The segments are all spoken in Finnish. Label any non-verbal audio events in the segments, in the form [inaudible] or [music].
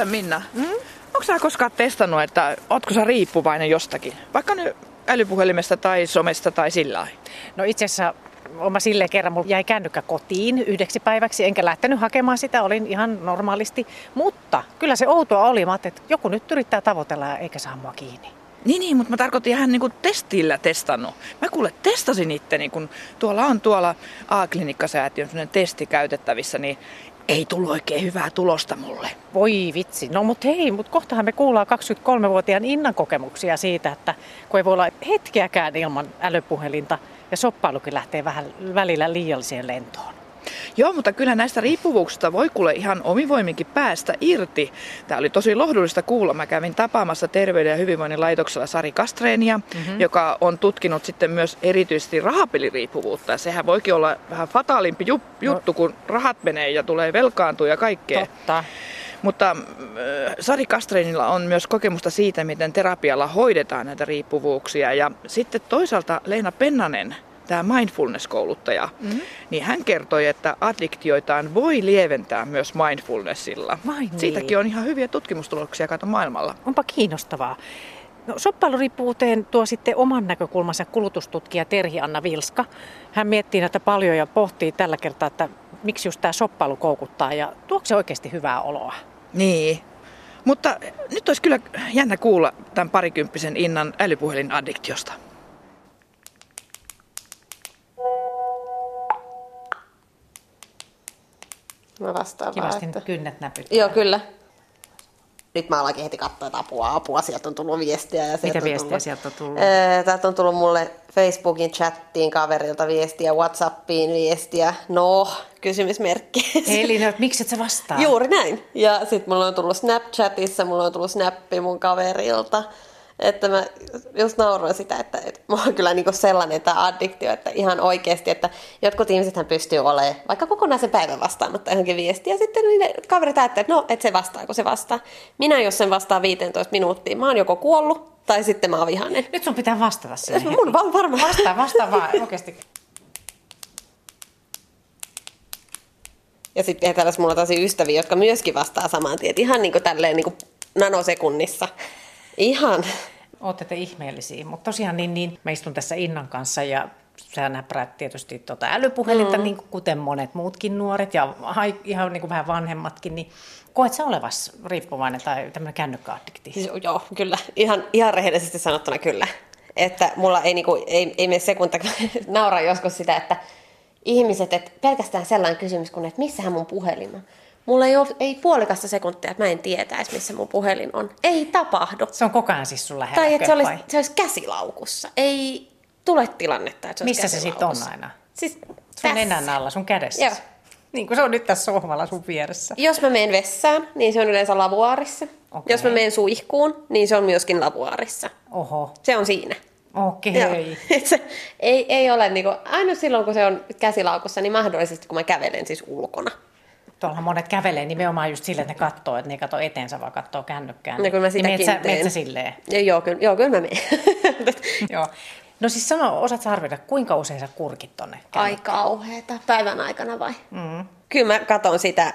Kuule Minna, mm? onko sä koskaan testannut, että ootko sä riippuvainen jostakin? Vaikka nyt älypuhelimesta tai somesta tai sillä No itse asiassa Oma silleen kerran mulla jäi kännykkä kotiin yhdeksi päiväksi, enkä lähtenyt hakemaan sitä, olin ihan normaalisti. Mutta kyllä se outoa oli, mä että joku nyt yrittää tavoitella eikä saa mua kiinni. Niin, niin, mutta mä tarkoitin ihan niin kuin testillä testannut. Mä kuule testasin itteni, kun tuolla on tuolla A-klinikkasäätiön testi käytettävissä, niin ei tullut oikein hyvää tulosta mulle. Voi vitsi. No mut hei, mut kohtahan me kuullaan 23-vuotiaan Innan kokemuksia siitä, että kun ei voi olla hetkeäkään ilman älypuhelinta ja soppailukin lähtee vähän välillä liialliseen lentoon. Joo, mutta kyllä näistä riippuvuuksista voi kuule ihan omivoiminkin päästä irti. Tämä oli tosi lohdullista kuulla. Mä kävin tapaamassa Terveyden ja hyvinvoinnin laitoksella Sari Kastreenia, mm-hmm. joka on tutkinut sitten myös erityisesti rahapeliriippuvuutta. Sehän voikin olla vähän fataalimpi no. juttu, kun rahat menee ja tulee velkaantua ja kaikkea. Totta. Mutta äh, Sari Kastreenilla on myös kokemusta siitä, miten terapialla hoidetaan näitä riippuvuuksia. Ja sitten toisaalta Leena Pennanen, tämä mindfulness-kouluttaja, mm-hmm. niin hän kertoi, että addiktioitaan voi lieventää myös mindfulnessilla. Vai niin. Siitäkin on ihan hyviä tutkimustuloksia kato maailmalla. Onpa kiinnostavaa. No, soppailuriippuvuuteen tuo sitten oman näkökulmansa kulutustutkija Terhi Anna Vilska. Hän miettii näitä paljon ja pohtii tällä kertaa, että miksi just tämä soppailu koukuttaa ja tuoko se oikeasti hyvää oloa? Niin, mutta nyt olisi kyllä jännä kuulla tämän parikymppisen Innan älypuhelin addiktiosta. Mä vastaan Kivasti vaan, että... kynnet näpyt. Joo, kyllä. Nyt mä alankin heti katsoa, että apua, apua, sieltä on tullut viestiä. Ja Mitä on viestiä tullut, sieltä on tullut? Ää, Täältä on tullut mulle Facebookin chattiin kaverilta viestiä, Whatsappiin viestiä. No, kysymysmerkki. Eli no, miksi et sä vastaa? Juuri näin. Ja sitten mulla on tullut Snapchatissa, mulla on tullut snappi mun kaverilta. Että mä just nauroin sitä, että, että mulla on kyllä niinku sellainen tämä addiktio, että ihan oikeasti, että jotkut ihmisethän pystyy olemaan vaikka kokonaisen päivän vastaamatta johonkin viestiä, ja sitten ne kaverit ajattelee, että no, et se vastaa, kun se vastaa. Minä, jos sen vastaa 15 minuuttia, mä oon joko kuollut, tai sitten mä oon vihainen. Nyt sun pitää vastata siihen. Mun vaan varmaan. Vastaa, vastaa vaan oikeasti. Ja sitten tällaisia mulla on tosi ystäviä, jotka myöskin vastaa saman tien. että Ihan niin kuin tälleen niin kuin nanosekunnissa. Ihan. Ootte te ihmeellisiä, mutta tosiaan niin, niin, mä istun tässä Innan kanssa ja sä näpräät tietysti tuota älypuhelinta, mm. niin kuin kuten monet muutkin nuoret ja ihan niin kuin vähän vanhemmatkin, niin koet sä olevas riippuvainen tai tämmöinen kännykkäaddikti? Siis, joo, kyllä. Ihan, ihan rehellisesti sanottuna kyllä. Että mulla ei, niinku, ei, ei mene sekunta [laughs] nauraa joskus sitä, että ihmiset, että pelkästään sellainen kysymys kuin, että missähän mun puhelin on. Mulla ei ole ei puolikasta sekuntia, että mä en tietäisi, missä mun puhelin on. Ei tapahdu. Se on koko ajan siis sun lähellä. Tai että se olisi, se olisi käsilaukussa. Ei tule tilannetta, että se Missä se sitten on aina? Siis sun nenän alla, sun kädessä. Joo. Niin kuin se on nyt tässä sohvalla sun vieressä. Jos mä menen vessaan, niin se on yleensä lavuaarissa. Okay. Jos mä menen suihkuun, niin se on myöskin lavuaarissa. Oho. Se on siinä. Okei. Okay. [laughs] se ei, ei ole niin kuin, aina silloin, kun se on käsilaukussa, niin mahdollisesti kun mä kävelen siis ulkona tuolla monet kävelee nimenomaan just silleen, että ne katsoo, että ne katsoo eteensä, vaan katsoo kännykkään. No kyllä mä sitäkin niin teen. Metsä silleen? Ja, joo, kyllä, joo, kyllä mä menen. [laughs] joo. No siis sano, osaat arvioida, kuinka usein sä kurkit tonne Ai kauheeta. Päivän aikana vai? Mm. Kyllä mä katson sitä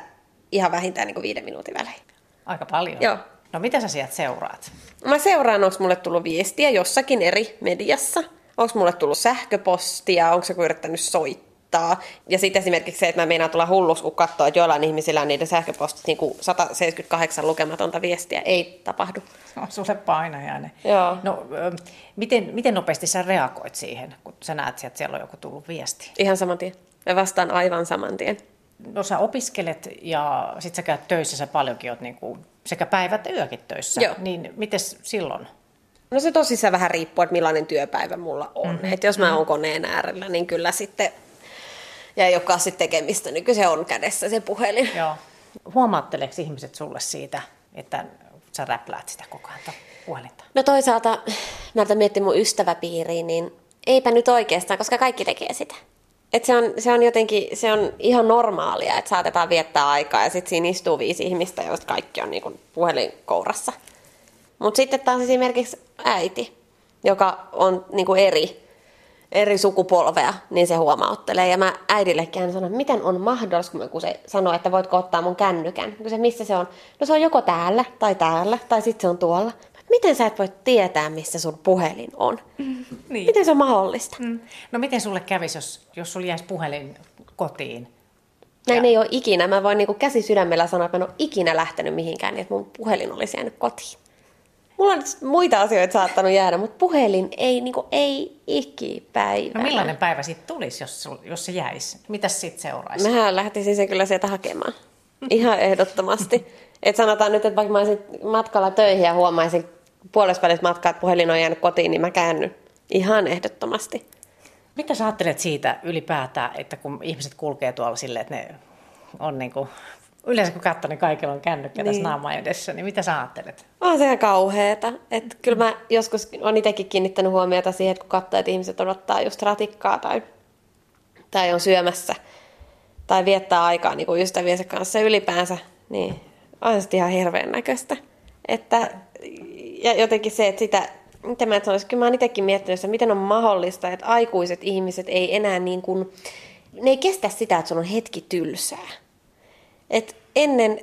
ihan vähintään niin kuin viiden minuutin välein. Aika paljon? Joo. No mitä sä sieltä seuraat? Mä seuraan, onko mulle tullut viestiä jossakin eri mediassa. Onko mulle tullut sähköpostia, onko se yrittänyt soittaa haittaa. Ja sitten esimerkiksi se, että mä meinaan tulla hulluksi, kun katsoo, että joillain ihmisillä on niiden sähköpostit niin kuin 178 lukematonta viestiä. Ei tapahdu. On sulle painajainen. Joo. No, miten, miten nopeasti sä reagoit siihen, kun sä näet, että siellä on joku tullut viesti? Ihan saman tien. Mä vastaan aivan saman tien. No sä opiskelet ja sit sä käyt töissä, sä paljonkin oot niin kuin sekä päivät että yökin töissä. Joo. Niin miten silloin? No se tosissaan vähän riippuu, että millainen työpäivä mulla on. Mm-hmm. Et jos mä oon koneen äärellä, niin kyllä sitten ja ei olekaan sitten tekemistä, niin kyllä se on kädessä se puhelin. Joo. Huomaatteleeko ihmiset sulle siitä, että sä räpläät sitä koko ajan puhelinta? No toisaalta, näitä miettii mun ystäväpiiriin, niin eipä nyt oikeastaan, koska kaikki tekee sitä. Et se, on, se on jotenkin, se on ihan normaalia, että saatetaan viettää aikaa ja sitten siinä istuu viisi ihmistä, joista kaikki on niinku puhelinkourassa. Mutta sitten taas esimerkiksi äiti, joka on niinku eri, eri sukupolvea, niin se huomauttelee. Ja mä äidillekin hän sanon, miten on mahdollista, kun se sanoo, että voitko ottaa mun kännykän. Kun se, missä se on? No se on joko täällä, tai täällä, tai sitten se on tuolla. Miten sä et voi tietää, missä sun puhelin on? Mm, [laughs] niin. Miten se on mahdollista? Mm. No miten sulle kävisi, jos, jos sulla jäisi puhelin kotiin? Näin ja... ei ole ikinä. Mä voin niin käsi sydämellä sanoa, että mä en ole ikinä lähtenyt mihinkään, niin että mun puhelin olisi jäänyt kotiin. Mulla on muita asioita saattanut jäädä, mutta puhelin ei, niin kuin, ei ikipäivänä. No millainen päivä sitten tulisi, jos, jos se jäisi? Mitäs sitten seuraisi? Mähän lähtisin sen kyllä sieltä hakemaan. Ihan ehdottomasti. [laughs] Et sanotaan nyt, että vaikka mä olisin matkalla töihin ja huomaisin puolesta matkaa, että puhelin on jäänyt kotiin, niin mä käännyn. Ihan ehdottomasti. Mitä sä ajattelet siitä ylipäätään, että kun ihmiset kulkee tuolla silleen, että ne on niin kuin yleensä kun katsoo, niin kaikilla on kännykkä niin. tässä naama edessä, niin mitä sä ajattelet? On se ihan kauheeta. Että kyllä mä joskus on itsekin kiinnittänyt huomiota siihen, että kun katsoo, että ihmiset odottaa just ratikkaa tai, tai on syömässä tai viettää aikaa niin kuin ystäviensä kanssa ylipäänsä, niin on se ihan hirveän näköistä. Että, ja jotenkin se, että sitä, mitä mä sanoisin, kyllä mä oon itsekin miettinyt, että miten on mahdollista, että aikuiset ihmiset ei enää niin kuin, ne ei kestä sitä, että sulla on hetki tylsää et ennen,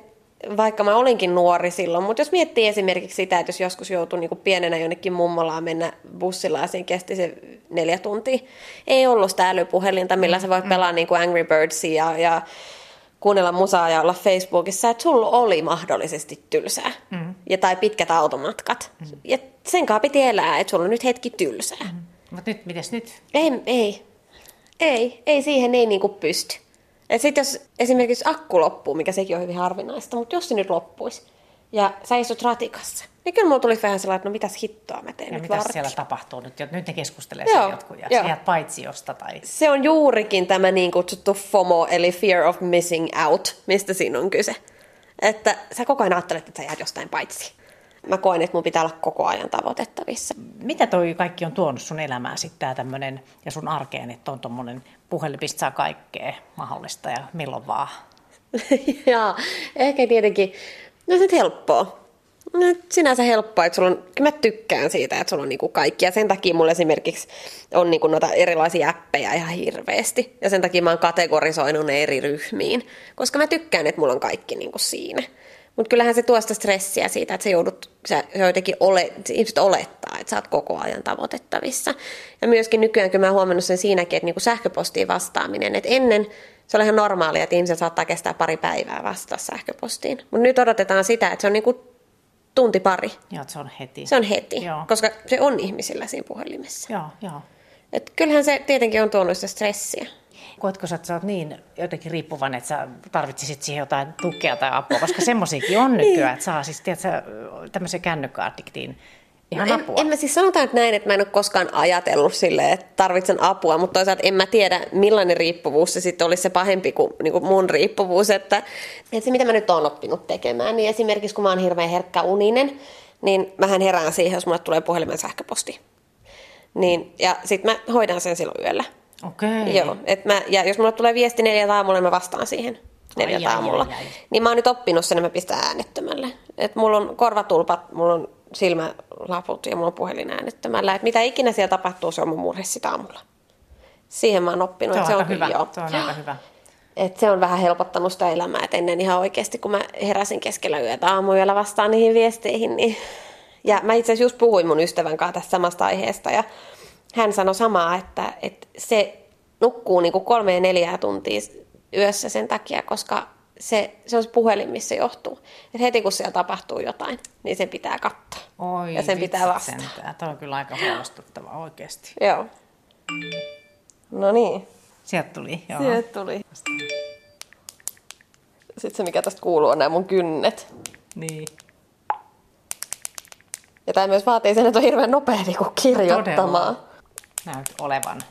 vaikka mä olinkin nuori silloin, mutta jos miettii esimerkiksi sitä, että jos joskus joutuu niin pienenä jonnekin mummolaan mennä bussilla ja siinä kesti se neljä tuntia, ei ollut sitä älypuhelinta, millä sä voit mm. pelaa niin kuin Angry Birdsia ja, ja kuunnella musaa ja olla Facebookissa, että sulla oli mahdollisesti tylsää. Mm. Ja, tai pitkät automatkat. Mm. Ja sen kanssa piti elää, että sulla on nyt hetki tylsää. Mm. Mutta nyt, mites nyt? Ei, ei. Ei, ei siihen ei niinku pysty. Et sit jos esimerkiksi akku loppuu, mikä sekin on hyvin harvinaista, mutta jos se nyt loppuisi, ja sä istut ratikassa, niin kyllä mulla tuli vähän sellainen, että no mitäs hittoa mä teen ja nyt mitä vartti. siellä tapahtuu nyt? Nyt ne keskustelee joo, jotkut ja joo. paitsi josta tai... Se on juurikin tämä niin kutsuttu FOMO, eli Fear of Missing Out, mistä siinä on kyse. Että sä koko ajan ajattelet, että sä jäät jostain paitsi mä koen, että mun pitää olla koko ajan tavoitettavissa. Mitä toi kaikki on tuonut sun elämään sitten tämmönen, ja sun arkeen, että on tommonen puhelin pistää kaikkea mahdollista ja milloin vaan? [laughs] Joo, ehkä tietenkin, no se helppoa. No, sinänsä helppoa, että sulla on, mä tykkään siitä, että sulla on niinku kaikki. Ja sen takia mulla esimerkiksi on niinku noita erilaisia appeja ihan hirveästi. Ja sen takia mä oon kategorisoinut ne eri ryhmiin. Koska mä tykkään, että mulla on kaikki niinku siinä. Mutta kyllähän se tuo sitä stressiä siitä, että sä joudut, sä jotenkin ole, ihmiset olettaa, että sä oot koko ajan tavoitettavissa. Ja myöskin nykyään kyllä mä oon huomannut sen siinäkin, että niinku sähköpostiin vastaaminen, että ennen se oli ihan normaalia, että ihmiset saattaa kestää pari päivää vastata sähköpostiin. Mutta nyt odotetaan sitä, että se on niinku tunti pari. Joo, se on heti. Se on heti, joo. koska se on ihmisillä siinä puhelimessa. Joo, joo. Et kyllähän se tietenkin on tuonut sitä stressiä. Koetko sä, että sä oot niin jotenkin riippuvainen, että sä tarvitsisit siihen jotain tukea tai apua, koska semmoisiakin on [laughs] niin. nykyään, että saa siis tiedätkö, tämmöisen kännykkäaddiktiin ihan no apua. En, en mä siis sanotaan että näin, että mä en ole koskaan ajatellut silleen, että tarvitsen apua, mutta toisaalta en mä tiedä, millainen riippuvuus se sitten olisi se pahempi kuin, niin kuin mun riippuvuus. Että, että se, mitä mä nyt oon oppinut tekemään, niin esimerkiksi kun mä oon hirveän herkkä uninen, niin mähän herään siihen, jos mulle tulee puhelimen sähköposti. Niin, ja sitten mä hoidan sen silloin yöllä. Okei. Joo, et mä, ja jos mulle tulee viesti neljä aamulla, niin mä vastaan siihen neljä aamulla. Ai, ai, ai. Niin mä oon nyt oppinut sen, että mä pistän äänettömälle. Et mulla on korvatulpat, mulla on silmälaput ja mulla on puhelin äänettömällä. Et mitä ikinä siellä tapahtuu, se on mun murhe sitä aamulla. Siihen mä oon oppinut. Se on, se on hyvä. Joo. Se on aika hyvä. Et se on vähän helpottanut sitä elämää, että ennen ihan oikeasti, kun mä heräsin keskellä yötä aamuyöllä vastaan niihin viesteihin, niin... Ja mä itse asiassa just puhuin mun ystävän kanssa tästä samasta aiheesta, ja hän sanoi samaa, että, että se nukkuu niin kuin kolme ja neljää tuntia yössä sen takia, koska se, se on se puhelin, missä johtuu. Et heti kun siellä tapahtuu jotain, niin sen pitää katsoa. Oi, ja sen pitää vastata. Sentään. Tämä on kyllä aika huolestuttava oikeasti. Joo. No niin. Sieltä tuli, joo. Sieltä tuli. Sitten se, mikä tästä kuuluu, on nämä mun kynnet. Niin. Ja tämä myös vaatii sen, että on hirveän nopea niin kirjoittamaan. Todella näyt olevan?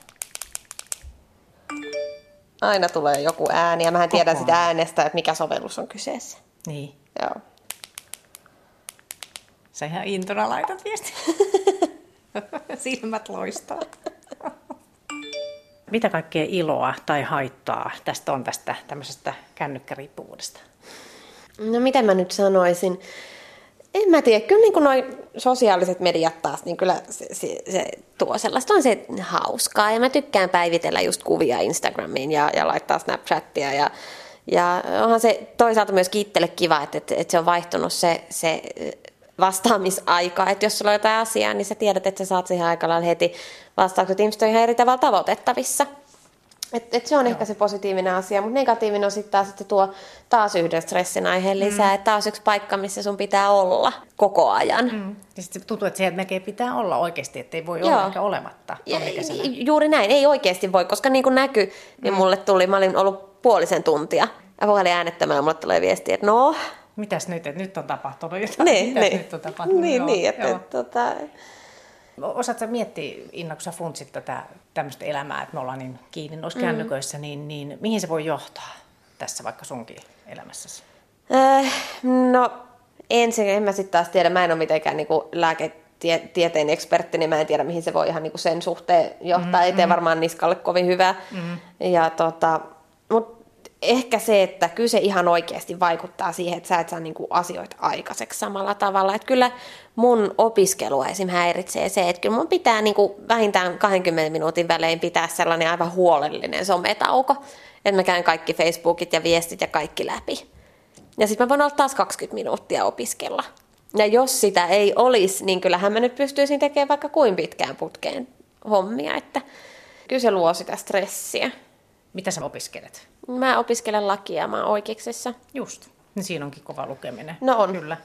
Aina tulee joku ääni ja mähän tiedän sitä äänestä, että mikä sovellus on kyseessä. Niin. Joo. Sä ihan intona laitat viesti. [laughs] Silmät loistaa. [laughs] Mitä kaikkea iloa tai haittaa tästä on tästä tämmöisestä kännykkäriippuvuudesta? No mitä mä nyt sanoisin? En mä tiedä, kyllä niin noin sosiaaliset mediat taas, niin kyllä se, se, se tuo sellaista, on se hauskaa. Ja mä tykkään päivitellä just kuvia Instagramiin ja, ja laittaa Snapchattia ja, ja onhan se toisaalta myös itselle kiva, että, että, että se on vaihtunut se, se vastaamisaika, että jos sulla on jotain asiaa, niin sä tiedät, että sä saat siihen aika heti vastaukset. Ihmiset on ihan eri tavalla tavoitettavissa. Et, et se on Joo. ehkä se positiivinen asia, mutta negatiivinen on sitten taas, että tuo taas yhden stressin aiheen lisää, mm. että taas yksi paikka, missä sun pitää olla koko ajan. Mm. Ja sitten tuntuu, että siellä melkein pitää olla oikeasti, että ei voi Joo. olla ehkä olematta. Ja, juuri näin, ei oikeasti voi, koska niin kuin näkyy, niin mm. mulle tuli, mä olin ollut puolisen tuntia ja puhelin äänettämällä mulle tulee viesti, että no, mitäs nyt, että nyt on tapahtunut jotain, niin, mitäs niin. nyt on tapahtunut. Niin, joo, niin että, että tota... Osaatko miettiä, Inna, kun sä funtsit tätä tämmöistä elämää, että me ollaan niin kiinni noissa mm. kännyköissä, niin, niin mihin se voi johtaa tässä vaikka sunkin elämässäsi? Äh, no ensin, en mä sitten taas tiedä, mä en ole mitenkään niin lääketieteen ekspertti, niin mä en tiedä, mihin se voi ihan niin kuin sen suhteen johtaa. Mm-hmm. Ei tee varmaan niskalle kovin hyvää. Mm-hmm. Ja tota, mutta ehkä se, että kyllä se ihan oikeasti vaikuttaa siihen, että sä et saa niinku asioita aikaiseksi samalla tavalla. Että kyllä mun opiskelua esim. häiritsee se, että kyllä mun pitää niinku vähintään 20 minuutin välein pitää sellainen aivan huolellinen sometauko, että mä käyn kaikki Facebookit ja viestit ja kaikki läpi. Ja sitten mä voin olla taas 20 minuuttia opiskella. Ja jos sitä ei olisi, niin kyllähän mä nyt pystyisin tekemään vaikka kuin pitkään putkeen hommia, että kyllä se luo sitä stressiä. Mitä sä opiskelet? Mä opiskelen lakia, mä oon oikeuksessa. Just. Niin siinä onkin kova lukeminen. No on. Kyllä.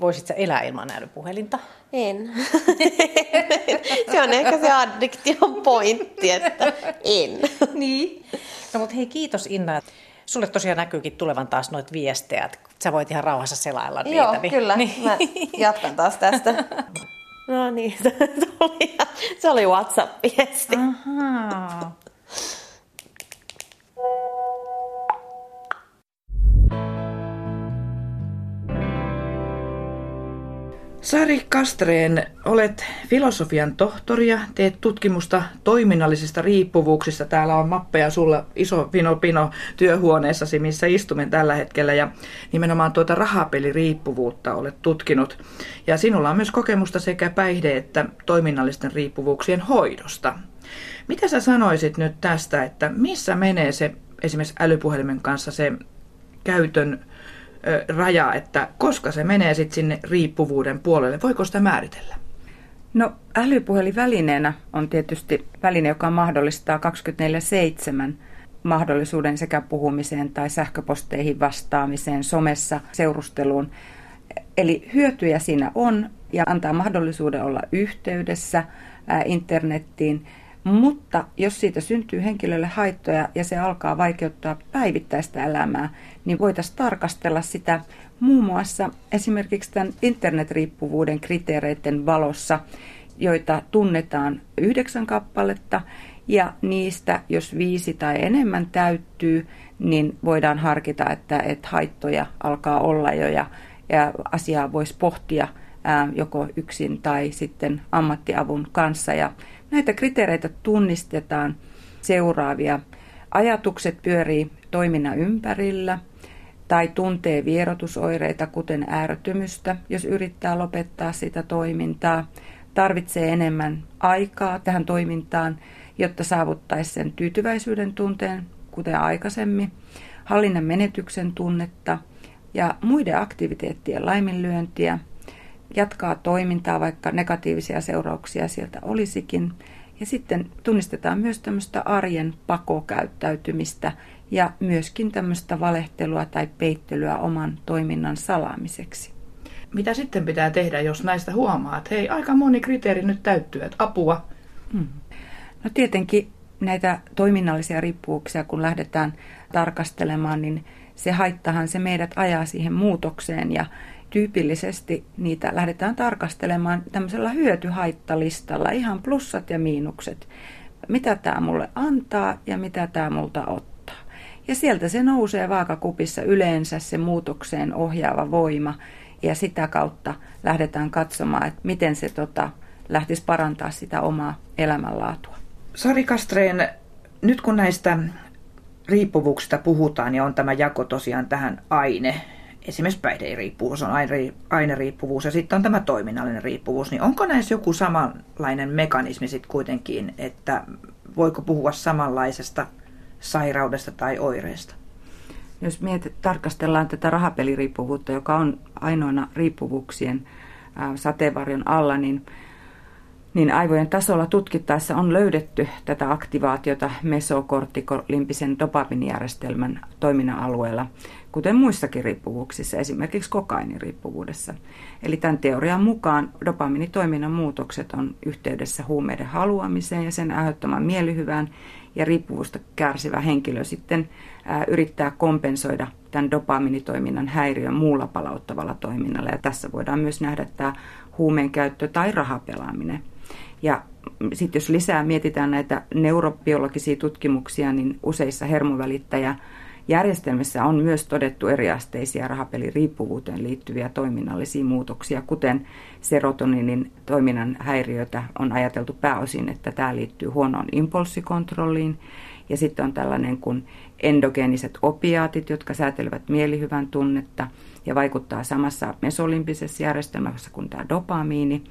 Voisit sä elää ilman älypuhelinta? En. [laughs] se on ehkä se addiktion pointti, että en. [laughs] niin. No mutta hei, kiitos Inna. Sulle tosiaan näkyykin tulevan taas noita viestejä, että sä voit ihan rauhassa selailla niitä. Joo, niin... kyllä. Niin. Mä jatkan taas tästä. [laughs] No niin, se oli, se oli WhatsApp-viesti. Ahaa. Sari Kastreen, olet filosofian tohtori ja teet tutkimusta toiminnallisista riippuvuuksista. Täällä on mappeja sulla iso pino pino työhuoneessasi, missä istumme tällä hetkellä. Ja nimenomaan tuota rahapeliriippuvuutta olet tutkinut. Ja sinulla on myös kokemusta sekä päihde- että toiminnallisten riippuvuuksien hoidosta. Mitä sä sanoisit nyt tästä, että missä menee se esimerkiksi älypuhelimen kanssa se käytön raja, että koska se menee sitten sinne riippuvuuden puolelle, voiko sitä määritellä? No älypuhelin välineenä on tietysti väline, joka mahdollistaa 24-7 mahdollisuuden sekä puhumiseen tai sähköposteihin vastaamiseen, somessa seurusteluun. Eli hyötyjä siinä on ja antaa mahdollisuuden olla yhteydessä internettiin mutta jos siitä syntyy henkilölle haittoja ja se alkaa vaikeuttaa päivittäistä elämää, niin voitaisiin tarkastella sitä muun muassa esimerkiksi tämän internetriippuvuuden kriteereiden valossa, joita tunnetaan yhdeksän kappaletta, ja niistä, jos viisi tai enemmän täyttyy, niin voidaan harkita, että, että haittoja alkaa olla jo ja, ja asiaa voisi pohtia joko yksin tai sitten ammattiavun kanssa. Ja Näitä kriteereitä tunnistetaan seuraavia. Ajatukset pyörii toiminnan ympärillä tai tuntee vierotusoireita, kuten ärtymystä, jos yrittää lopettaa sitä toimintaa. Tarvitsee enemmän aikaa tähän toimintaan, jotta saavuttaisi sen tyytyväisyyden tunteen, kuten aikaisemmin, hallinnan menetyksen tunnetta ja muiden aktiviteettien laiminlyöntiä – jatkaa toimintaa, vaikka negatiivisia seurauksia sieltä olisikin. Ja sitten tunnistetaan myös tämmöistä arjen pakokäyttäytymistä ja myöskin tämmöistä valehtelua tai peittelyä oman toiminnan salaamiseksi. Mitä sitten pitää tehdä, jos näistä huomaa, että hei, aika moni kriteeri nyt täyttyy, että apua? Hmm. No tietenkin näitä toiminnallisia riippuvuuksia, kun lähdetään tarkastelemaan, niin se haittahan se meidät ajaa siihen muutokseen ja, tyypillisesti niitä lähdetään tarkastelemaan tämmöisellä hyötyhaittalistalla, ihan plussat ja miinukset. Mitä tämä mulle antaa ja mitä tämä multa ottaa. Ja sieltä se nousee vaakakupissa yleensä se muutokseen ohjaava voima ja sitä kautta lähdetään katsomaan, että miten se tota, lähtisi parantaa sitä omaa elämänlaatua. Sari Kastreen, nyt kun näistä riippuvuuksista puhutaan ja on tämä jako tosiaan tähän aine esimerkiksi päihderiippuvuus on aineriippuvuus ja sitten on tämä toiminnallinen riippuvuus, niin onko näissä joku samanlainen mekanismi sitten kuitenkin, että voiko puhua samanlaisesta sairaudesta tai oireesta? Jos mietit, tarkastellaan tätä rahapeliriippuvuutta, joka on ainoana riippuvuuksien sateenvarjon alla, niin niin aivojen tasolla tutkittaessa on löydetty tätä aktivaatiota mesokortikolimpisen dopamiinijärjestelmän toiminnan alueella, kuten muissakin riippuvuuksissa, esimerkiksi kokainiriippuvuudessa. Eli tämän teorian mukaan dopamiinitoiminnan muutokset on yhteydessä huumeiden haluamiseen ja sen aiheuttamaan mielihyvään, ja riippuvuusta kärsivä henkilö sitten ää, yrittää kompensoida tämän dopamiinitoiminnan häiriön muulla palauttavalla toiminnalla. Ja tässä voidaan myös nähdä tämä huumeen käyttö tai rahapelaaminen. Ja sitten jos lisää mietitään näitä neurobiologisia tutkimuksia, niin useissa hermovälittäjä järjestelmissä on myös todettu eriasteisia rahapeliriippuvuuteen liittyviä toiminnallisia muutoksia, kuten serotoninin toiminnan häiriöitä on ajateltu pääosin, että tämä liittyy huonoon impulssikontrolliin. Ja sitten on tällainen kuin endogeeniset opiaatit, jotka säätelevät mielihyvän tunnetta ja vaikuttaa samassa mesolimpisessa järjestelmässä kuin tämä dopamiini.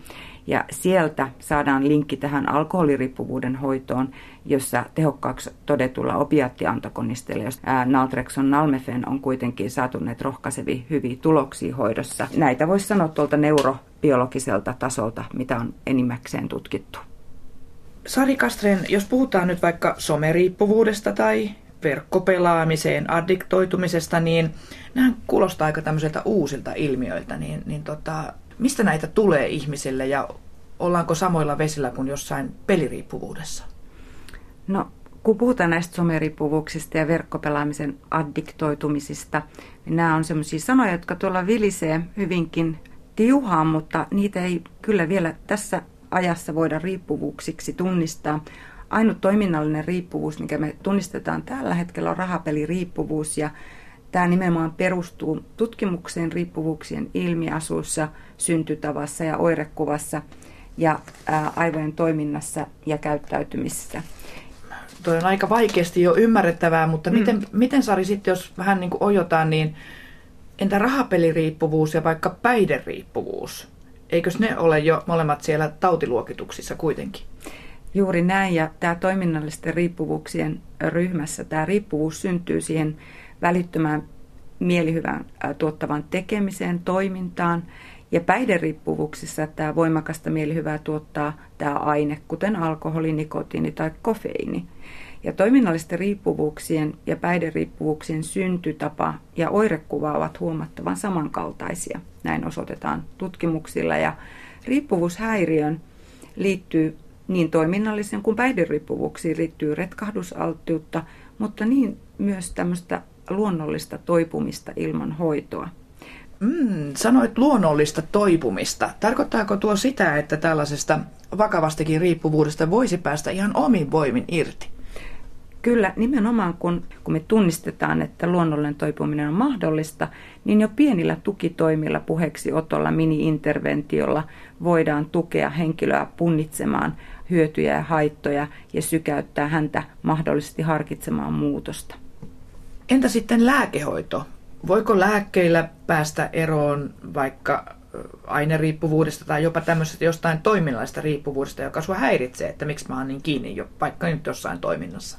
Ja sieltä saadaan linkki tähän alkoholiriippuvuuden hoitoon, jossa tehokkaaksi todetulla opiattiantagonisteilla, jos naltrexon nalmefen on kuitenkin saatu näitä rohkaisevia hyviä tuloksia hoidossa. Näitä voisi sanoa tuolta neurobiologiselta tasolta, mitä on enimmäkseen tutkittu. Sari Kastren, jos puhutaan nyt vaikka someriippuvuudesta tai verkkopelaamiseen addiktoitumisesta, niin nämä kuulostaa aika tämmöiseltä uusilta ilmiöiltä, niin, niin tota, mistä näitä tulee ihmisille ja ollaanko samoilla vesillä kuin jossain peliriippuvuudessa? No, kun puhutaan näistä someriippuvuuksista ja verkkopelaamisen addiktoitumisista, niin nämä on sellaisia sanoja, jotka tuolla vilisee hyvinkin tiuhaan, mutta niitä ei kyllä vielä tässä ajassa voida riippuvuuksiksi tunnistaa. Ainut toiminnallinen riippuvuus, mikä me tunnistetaan tällä hetkellä, on rahapeliriippuvuus ja Tämä nimenomaan perustuu tutkimukseen riippuvuuksien ilmiasuissa, syntytavassa ja oirekuvassa ja aivojen toiminnassa ja käyttäytymisessä. Tuo on aika vaikeasti jo ymmärrettävää, mutta mm. miten, miten Sari sitten, jos vähän niin kuin ojotaan, niin entä rahapeliriippuvuus ja vaikka päihderiippuvuus? Eikös ne ole jo molemmat siellä tautiluokituksissa kuitenkin? Juuri näin, ja tämä toiminnallisten riippuvuuksien ryhmässä, tämä riippuvuus syntyy siihen välittömään mielihyvän tuottavan tekemiseen, toimintaan. Ja päihderiippuvuuksissa tämä voimakasta mielihyvää tuottaa tämä aine, kuten alkoholi, nikotiini tai kofeiini. Ja toiminnallisten riippuvuuksien ja päihderiippuvuuksien syntytapa ja oirekuva ovat huomattavan samankaltaisia. Näin osoitetaan tutkimuksilla. Ja riippuvuushäiriön liittyy niin toiminnallisen kuin päihderiippuvuuksiin liittyy retkahdusalttiutta, mutta niin myös tämmöistä luonnollista toipumista ilman hoitoa. Mm, sanoit luonnollista toipumista. Tarkoittaako tuo sitä, että tällaisesta vakavastakin riippuvuudesta voisi päästä ihan omin voimin irti? Kyllä, nimenomaan kun, kun me tunnistetaan, että luonnollinen toipuminen on mahdollista, niin jo pienillä tukitoimilla, puheeksi otolla, mini-interventiolla voidaan tukea henkilöä punnitsemaan hyötyjä ja haittoja ja sykäyttää häntä mahdollisesti harkitsemaan muutosta. Entä sitten lääkehoito? Voiko lääkkeillä päästä eroon vaikka aineriippuvuudesta tai jopa tämmöisestä jostain toiminnallisesta riippuvuudesta, joka sinua häiritsee, että miksi mä oon niin kiinni jo, vaikka nyt jossain toiminnassa?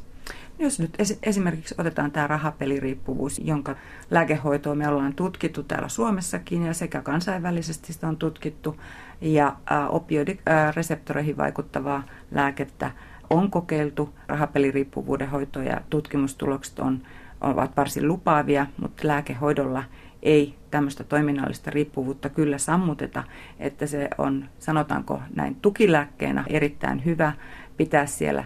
Jos nyt esimerkiksi otetaan tämä rahapeliriippuvuus, jonka lääkehoitoa me ollaan tutkittu täällä Suomessakin ja sekä kansainvälisesti sitä on tutkittu, ja opioidireseptoreihin vaikuttavaa lääkettä on kokeiltu. Rahapeliriippuvuuden hoito ja tutkimustulokset on ovat varsin lupaavia, mutta lääkehoidolla ei tämmöistä toiminnallista riippuvuutta kyllä sammuteta, että se on, sanotaanko näin, tukilääkkeenä erittäin hyvä pitää siellä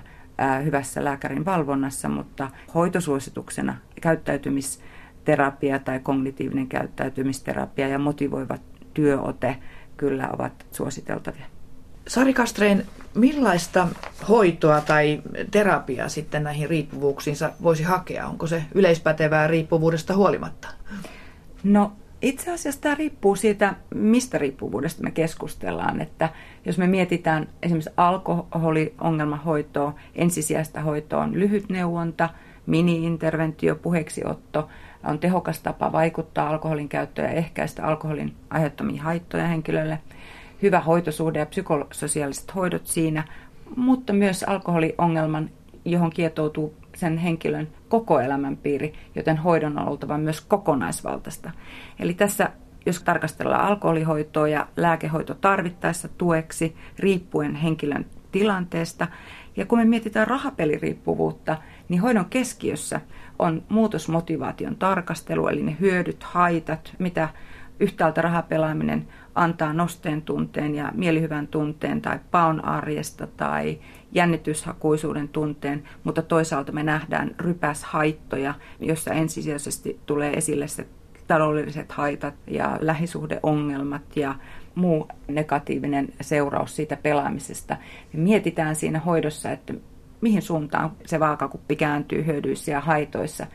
hyvässä lääkärin valvonnassa, mutta hoitosuosituksena käyttäytymisterapia tai kognitiivinen käyttäytymisterapia ja motivoiva työote kyllä ovat suositeltavia. Sari Kastreen, millaista hoitoa tai terapiaa sitten näihin riippuvuuksiinsa voisi hakea? Onko se yleispätevää riippuvuudesta huolimatta? No itse asiassa tämä riippuu siitä, mistä riippuvuudesta me keskustellaan. Että jos me mietitään esimerkiksi alkoholiongelmahoitoa, ensisijaista hoitoa on lyhyt neuvonta, mini-interventio, puheeksiotto, on tehokas tapa vaikuttaa alkoholin käyttöön ja ehkäistä alkoholin aiheuttamia haittoja henkilölle. Hyvä hoitosuhde ja psykososiaaliset hoidot siinä, mutta myös alkoholiongelman, johon kietoutuu sen henkilön koko elämänpiiri, joten hoidon on oltava myös kokonaisvaltaista. Eli tässä jos tarkastellaan alkoholihoitoa ja lääkehoito tarvittaessa tueksi riippuen henkilön tilanteesta. Ja kun me mietitään rahapeliriippuvuutta, niin hoidon keskiössä on muutosmotivaation tarkastelu, eli ne hyödyt, haitat, mitä yhtäältä rahapelaaminen antaa nosteen tunteen ja mielihyvän tunteen tai paon arjesta tai jännityshakuisuuden tunteen, mutta toisaalta me nähdään rypäs haittoja, joissa ensisijaisesti tulee esille se taloudelliset haitat ja lähisuhdeongelmat ja muu negatiivinen seuraus siitä pelaamisesta. Mietitään siinä hoidossa, että mihin suuntaan se vaakakuppi kääntyy hyödyissä ja haitoissa.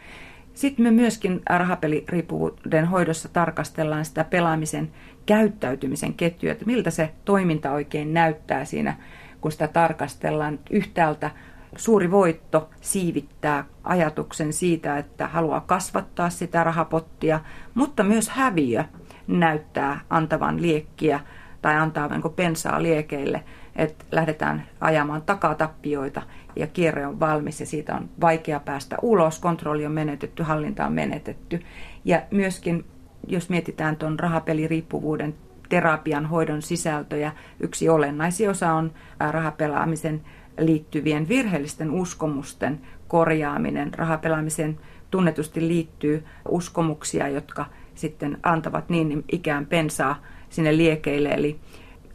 Sitten me myöskin rahapeliriippuvuuden hoidossa tarkastellaan sitä pelaamisen käyttäytymisen ketjua, että miltä se toiminta oikein näyttää siinä, kun sitä tarkastellaan yhtäältä suuri voitto siivittää ajatuksen siitä, että haluaa kasvattaa sitä rahapottia, mutta myös häviö näyttää antavan liekkiä tai antaa pensaa liekeille, että lähdetään ajamaan takatappioita ja kierre on valmis ja siitä on vaikea päästä ulos, kontrolli on menetetty, hallinta on menetetty. Ja myöskin, jos mietitään tuon rahapeliriippuvuuden terapian hoidon sisältöjä, yksi olennaisia osa on rahapelaamisen liittyvien virheellisten uskomusten korjaaminen. Rahapelaamiseen tunnetusti liittyy uskomuksia, jotka sitten antavat niin ikään pensaa sinne liekeille. Eli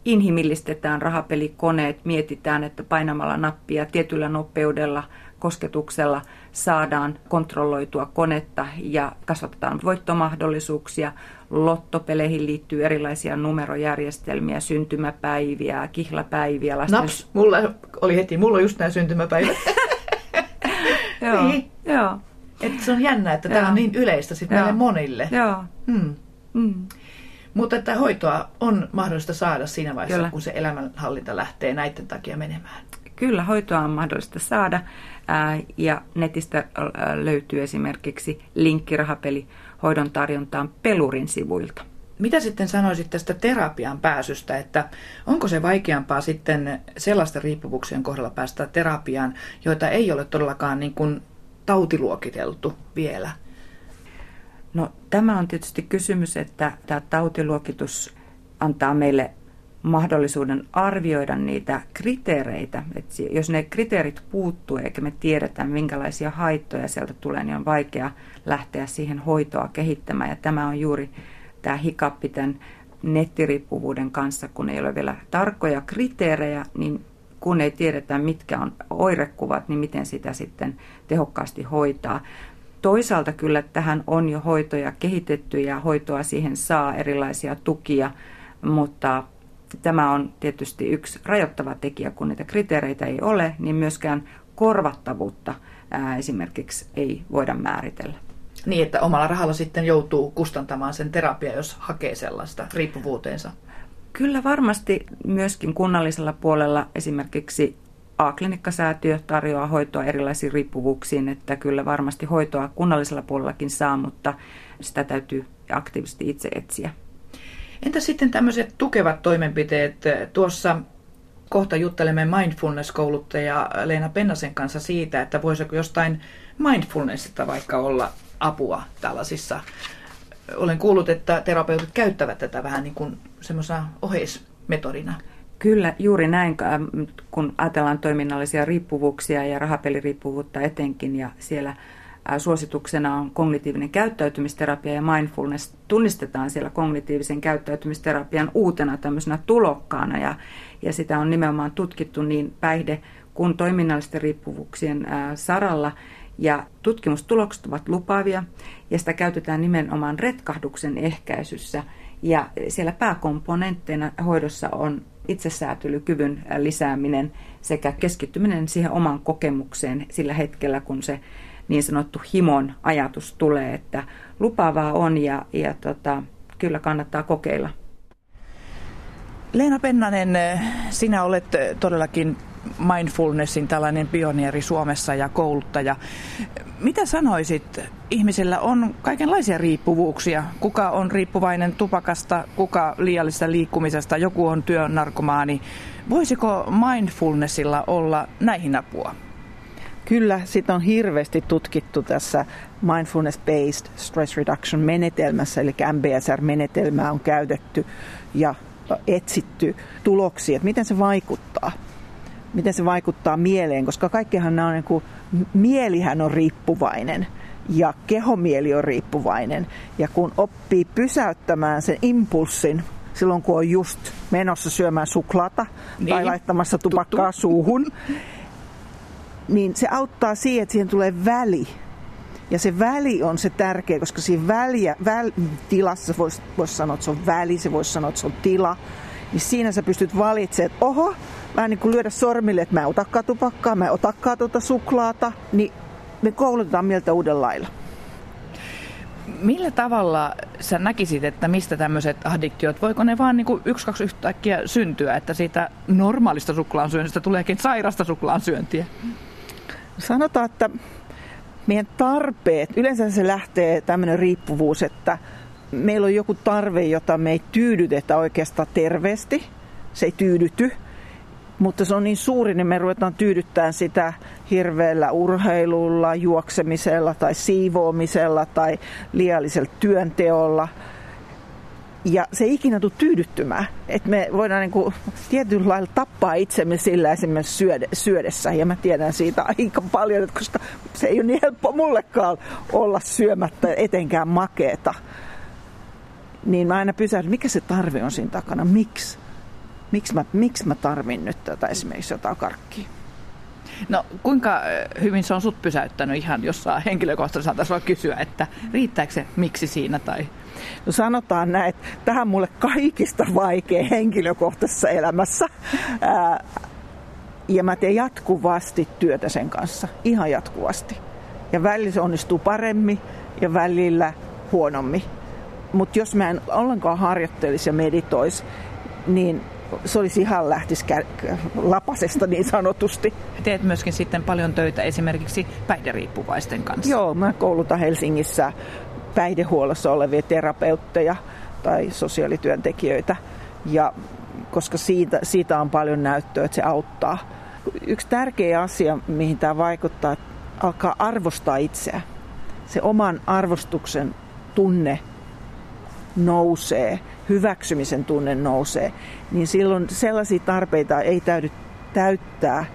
inhimillistetään rahapelikoneet, mietitään, että painamalla nappia tietyllä nopeudella, kosketuksella saadaan kontrolloitua konetta ja kasvatetaan voittomahdollisuuksia. Lottopeleihin liittyy erilaisia numerojärjestelmiä, syntymäpäiviä, kihlapäiviä. Lasten... Naps, mulla oli heti, mulla on just nämä syntymäpäivät. [laughs] joo, niin. joo. Et se on jännä, että tämä on niin yleistä sitten meille monille. Joo. Hmm. Hmm. Mutta että hoitoa on mahdollista saada siinä vaiheessa, Kyllä. kun se elämänhallinta lähtee näiden takia menemään. Kyllä, hoitoa on mahdollista saada ja netistä löytyy esimerkiksi linkki rahapelihoidon tarjontaan Pelurin sivuilta. Mitä sitten sanoisit tästä terapian pääsystä, että onko se vaikeampaa sitten sellaista riippuvuuksien kohdalla päästä terapiaan, joita ei ole todellakaan niin kuin tautiluokiteltu vielä? No tämä on tietysti kysymys, että tämä tautiluokitus antaa meille mahdollisuuden arvioida niitä kriteereitä. Et jos ne kriteerit puuttuu eikä me tiedetä, minkälaisia haittoja sieltä tulee, niin on vaikea lähteä siihen hoitoa kehittämään. Ja tämä on juuri tämä hikappi tämän nettiriippuvuuden kanssa, kun ei ole vielä tarkkoja kriteerejä, niin kun ei tiedetä, mitkä on oirekuvat, niin miten sitä sitten tehokkaasti hoitaa. Toisaalta kyllä tähän on jo hoitoja kehitetty ja hoitoa siihen saa erilaisia tukia, mutta tämä on tietysti yksi rajoittava tekijä, kun niitä kriteereitä ei ole, niin myöskään korvattavuutta ää, esimerkiksi ei voida määritellä. Niin, että omalla rahalla sitten joutuu kustantamaan sen terapia, jos hakee sellaista riippuvuuteensa. Kyllä varmasti myöskin kunnallisella puolella esimerkiksi A-klinikkasäätiö tarjoaa hoitoa erilaisiin riippuvuuksiin, että kyllä varmasti hoitoa kunnallisella puolellakin saa, mutta sitä täytyy aktiivisesti itse etsiä. Entä sitten tämmöiset tukevat toimenpiteet? Tuossa kohta juttelemme mindfulness-kouluttaja Leena Pennasen kanssa siitä, että voisiko jostain mindfulnessista vaikka olla apua tällaisissa. Olen kuullut, että terapeutit käyttävät tätä vähän niin kuin semmoisena oheismetodina. Kyllä, juuri näin, kun ajatellaan toiminnallisia riippuvuuksia ja rahapeliriippuvuutta etenkin, ja siellä suosituksena on kognitiivinen käyttäytymisterapia ja mindfulness. Tunnistetaan siellä kognitiivisen käyttäytymisterapian uutena tämmöisenä tulokkaana ja, ja sitä on nimenomaan tutkittu niin päihde kuin toiminnallisten riippuvuuksien saralla. Ja tutkimustulokset ovat lupaavia ja sitä käytetään nimenomaan retkahduksen ehkäisyssä. Ja siellä pääkomponentteina hoidossa on itsesäätelykyvyn lisääminen sekä keskittyminen siihen oman kokemukseen sillä hetkellä, kun se niin sanottu himon ajatus tulee, että lupaavaa on ja, ja tota, kyllä kannattaa kokeilla. Leena Pennanen, sinä olet todellakin mindfulnessin tällainen pioneeri Suomessa ja kouluttaja. Mitä sanoisit? Ihmisillä on kaikenlaisia riippuvuuksia. Kuka on riippuvainen tupakasta, kuka liiallisesta liikkumisesta, joku on työnarkomaani. Voisiko mindfulnessilla olla näihin apua? Kyllä, sitä on hirveästi tutkittu tässä mindfulness-based stress reduction menetelmässä, eli MBSR-menetelmää on käytetty ja etsitty tuloksia, että miten se vaikuttaa. Miten se vaikuttaa mieleen, koska kaikkihan nämä on niin kuin, mielihän on riippuvainen ja kehomieli on riippuvainen. Ja kun oppii pysäyttämään sen impulssin silloin, kun on just menossa syömään suklaata niin. tai laittamassa tupakkaa Tuttu. suuhun, [laughs] niin se auttaa siihen, että siihen tulee väli. Ja se väli on se tärkeä, koska siinä väliä, väl, tilassa voisi vois sanoa, että se on väli, se voisi sanoa, että se on tila. Niin siinä sä pystyt valitsemaan, että oho, vähän niin kuin lyödä sormille, että mä en otakaan tupakkaa, mä en otakaan tuota suklaata, niin me koulutetaan mieltä uudella lailla. Millä tavalla sä näkisit, että mistä tämmöiset addiktiot, voiko ne vaan niin kuin yksi, kaksi yhtäkkiä syntyä, että siitä normaalista suklaan syönnistä tuleekin sairasta suklaan syöntiä? Sanotaan, että meidän tarpeet, yleensä se lähtee tämmöinen riippuvuus, että meillä on joku tarve, jota me ei tyydytetä oikeastaan terveesti. Se ei tyydyty, mutta se on niin suuri, niin me ruvetaan tyydyttämään sitä hirveällä urheilulla, juoksemisella tai siivoamisella tai liiallisella työnteolla – ja se ei ikinä tule tyydyttymään. Että me voidaan niin kuin tietyllä lailla tappaa itsemme sillä esimerkiksi syöde, syödessä. Ja mä tiedän siitä aika paljon, että koska se ei ole niin helppo mullekaan olla syömättä etenkään makeeta. Niin mä aina pysähdyn, mikä se tarve on siinä takana, miksi? Miksi mä, miksi mä tarvin nyt tätä esimerkiksi jotain karkkia? No kuinka hyvin se on sut pysäyttänyt ihan jossain henkilökohtaisella tasolla kysyä, että riittääkö se miksi siinä tai No sanotaan näin, että tähän mulle kaikista vaikea henkilökohtaisessa elämässä. Ää, ja mä teen jatkuvasti työtä sen kanssa, ihan jatkuvasti. Ja välillä se onnistuu paremmin ja välillä huonommin. Mutta jos mä en ollenkaan harjoittelisi ja meditoisi, niin se olisi ihan lähtis lapasesta niin sanotusti. Teet myöskin sitten paljon töitä esimerkiksi päihderiippuvaisten kanssa. Joo, mä koulutan Helsingissä päihdehuollossa olevia terapeutteja tai sosiaalityöntekijöitä, ja koska siitä, siitä on paljon näyttöä, että se auttaa. Yksi tärkeä asia, mihin tämä vaikuttaa, että alkaa arvostaa itseä. Se oman arvostuksen tunne nousee, hyväksymisen tunne nousee, niin silloin sellaisia tarpeita ei täydy täyttää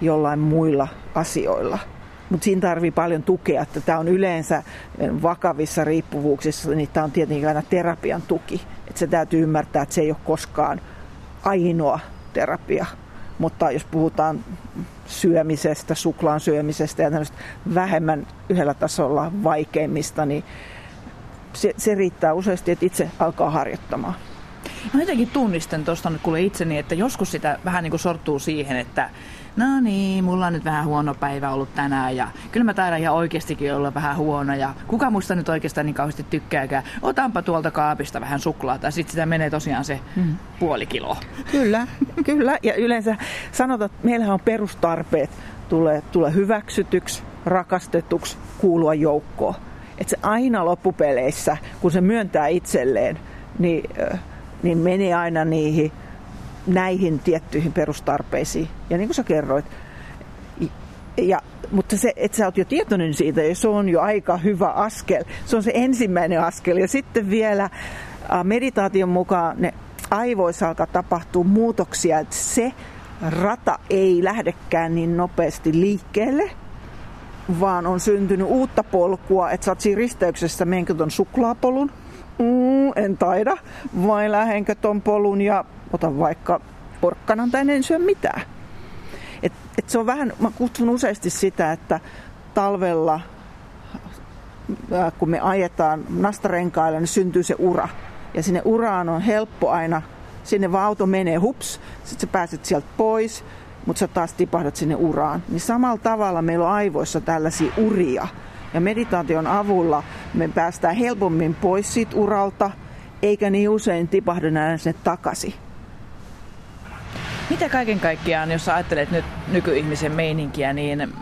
jollain muilla asioilla – mutta siinä tarvii paljon tukea, että tämä on yleensä vakavissa riippuvuuksissa, niin tämä on tietenkin aina terapian tuki. Että se täytyy ymmärtää, että se ei ole koskaan ainoa terapia. Mutta jos puhutaan syömisestä, suklaan syömisestä ja vähemmän yhdellä tasolla vaikeimmista, niin se, se riittää useasti, että itse alkaa harjoittamaan. Mä jotenkin tunnistan tuosta nyt itseni, että joskus sitä vähän niin kuin sortuu siihen, että no niin, mulla on nyt vähän huono päivä ollut tänään ja kyllä mä taidan ihan oikeastikin olla vähän huono ja kuka muista nyt oikeastaan niin kauheasti tykkääkään. Otanpa tuolta kaapista vähän suklaata ja sitten sitä menee tosiaan se hmm. puoli kiloa. Kyllä, kyllä ja yleensä sanotaan, että meillähän on perustarpeet tulee, tulee hyväksytyksi, rakastetuksi, kuulua joukkoon. Että se aina loppupeleissä, kun se myöntää itselleen, niin, niin menee aina niihin näihin tiettyihin perustarpeisiin. Ja niin kuin sä kerroit, ja, mutta se, että sä oot jo tietoinen siitä, ja se on jo aika hyvä askel. Se on se ensimmäinen askel. Ja sitten vielä meditaation mukaan ne aivoissa alkaa tapahtua muutoksia, että se rata ei lähdekään niin nopeasti liikkeelle, vaan on syntynyt uutta polkua, että sä oot siinä risteyksessä, menkö ton suklaapolun, mm, en taida, vai lähdenkö ton polun ja otan vaikka porkkanan tai en syö mitään. Et, et se on vähän, mä kutsun useasti sitä, että talvella kun me ajetaan nastarenkailla, niin syntyy se ura. Ja sinne uraan on helppo aina, sinne vaan auto menee hups, sitten sä pääset sieltä pois, mutta sä taas tipahdat sinne uraan. Niin samalla tavalla meillä on aivoissa tällaisia uria. Ja meditaation avulla me päästään helpommin pois siitä uralta, eikä niin usein tipahda enää sinne takaisin. Mitä kaiken kaikkiaan, jos ajattelet nyt nykyihmisen meininkiä, niin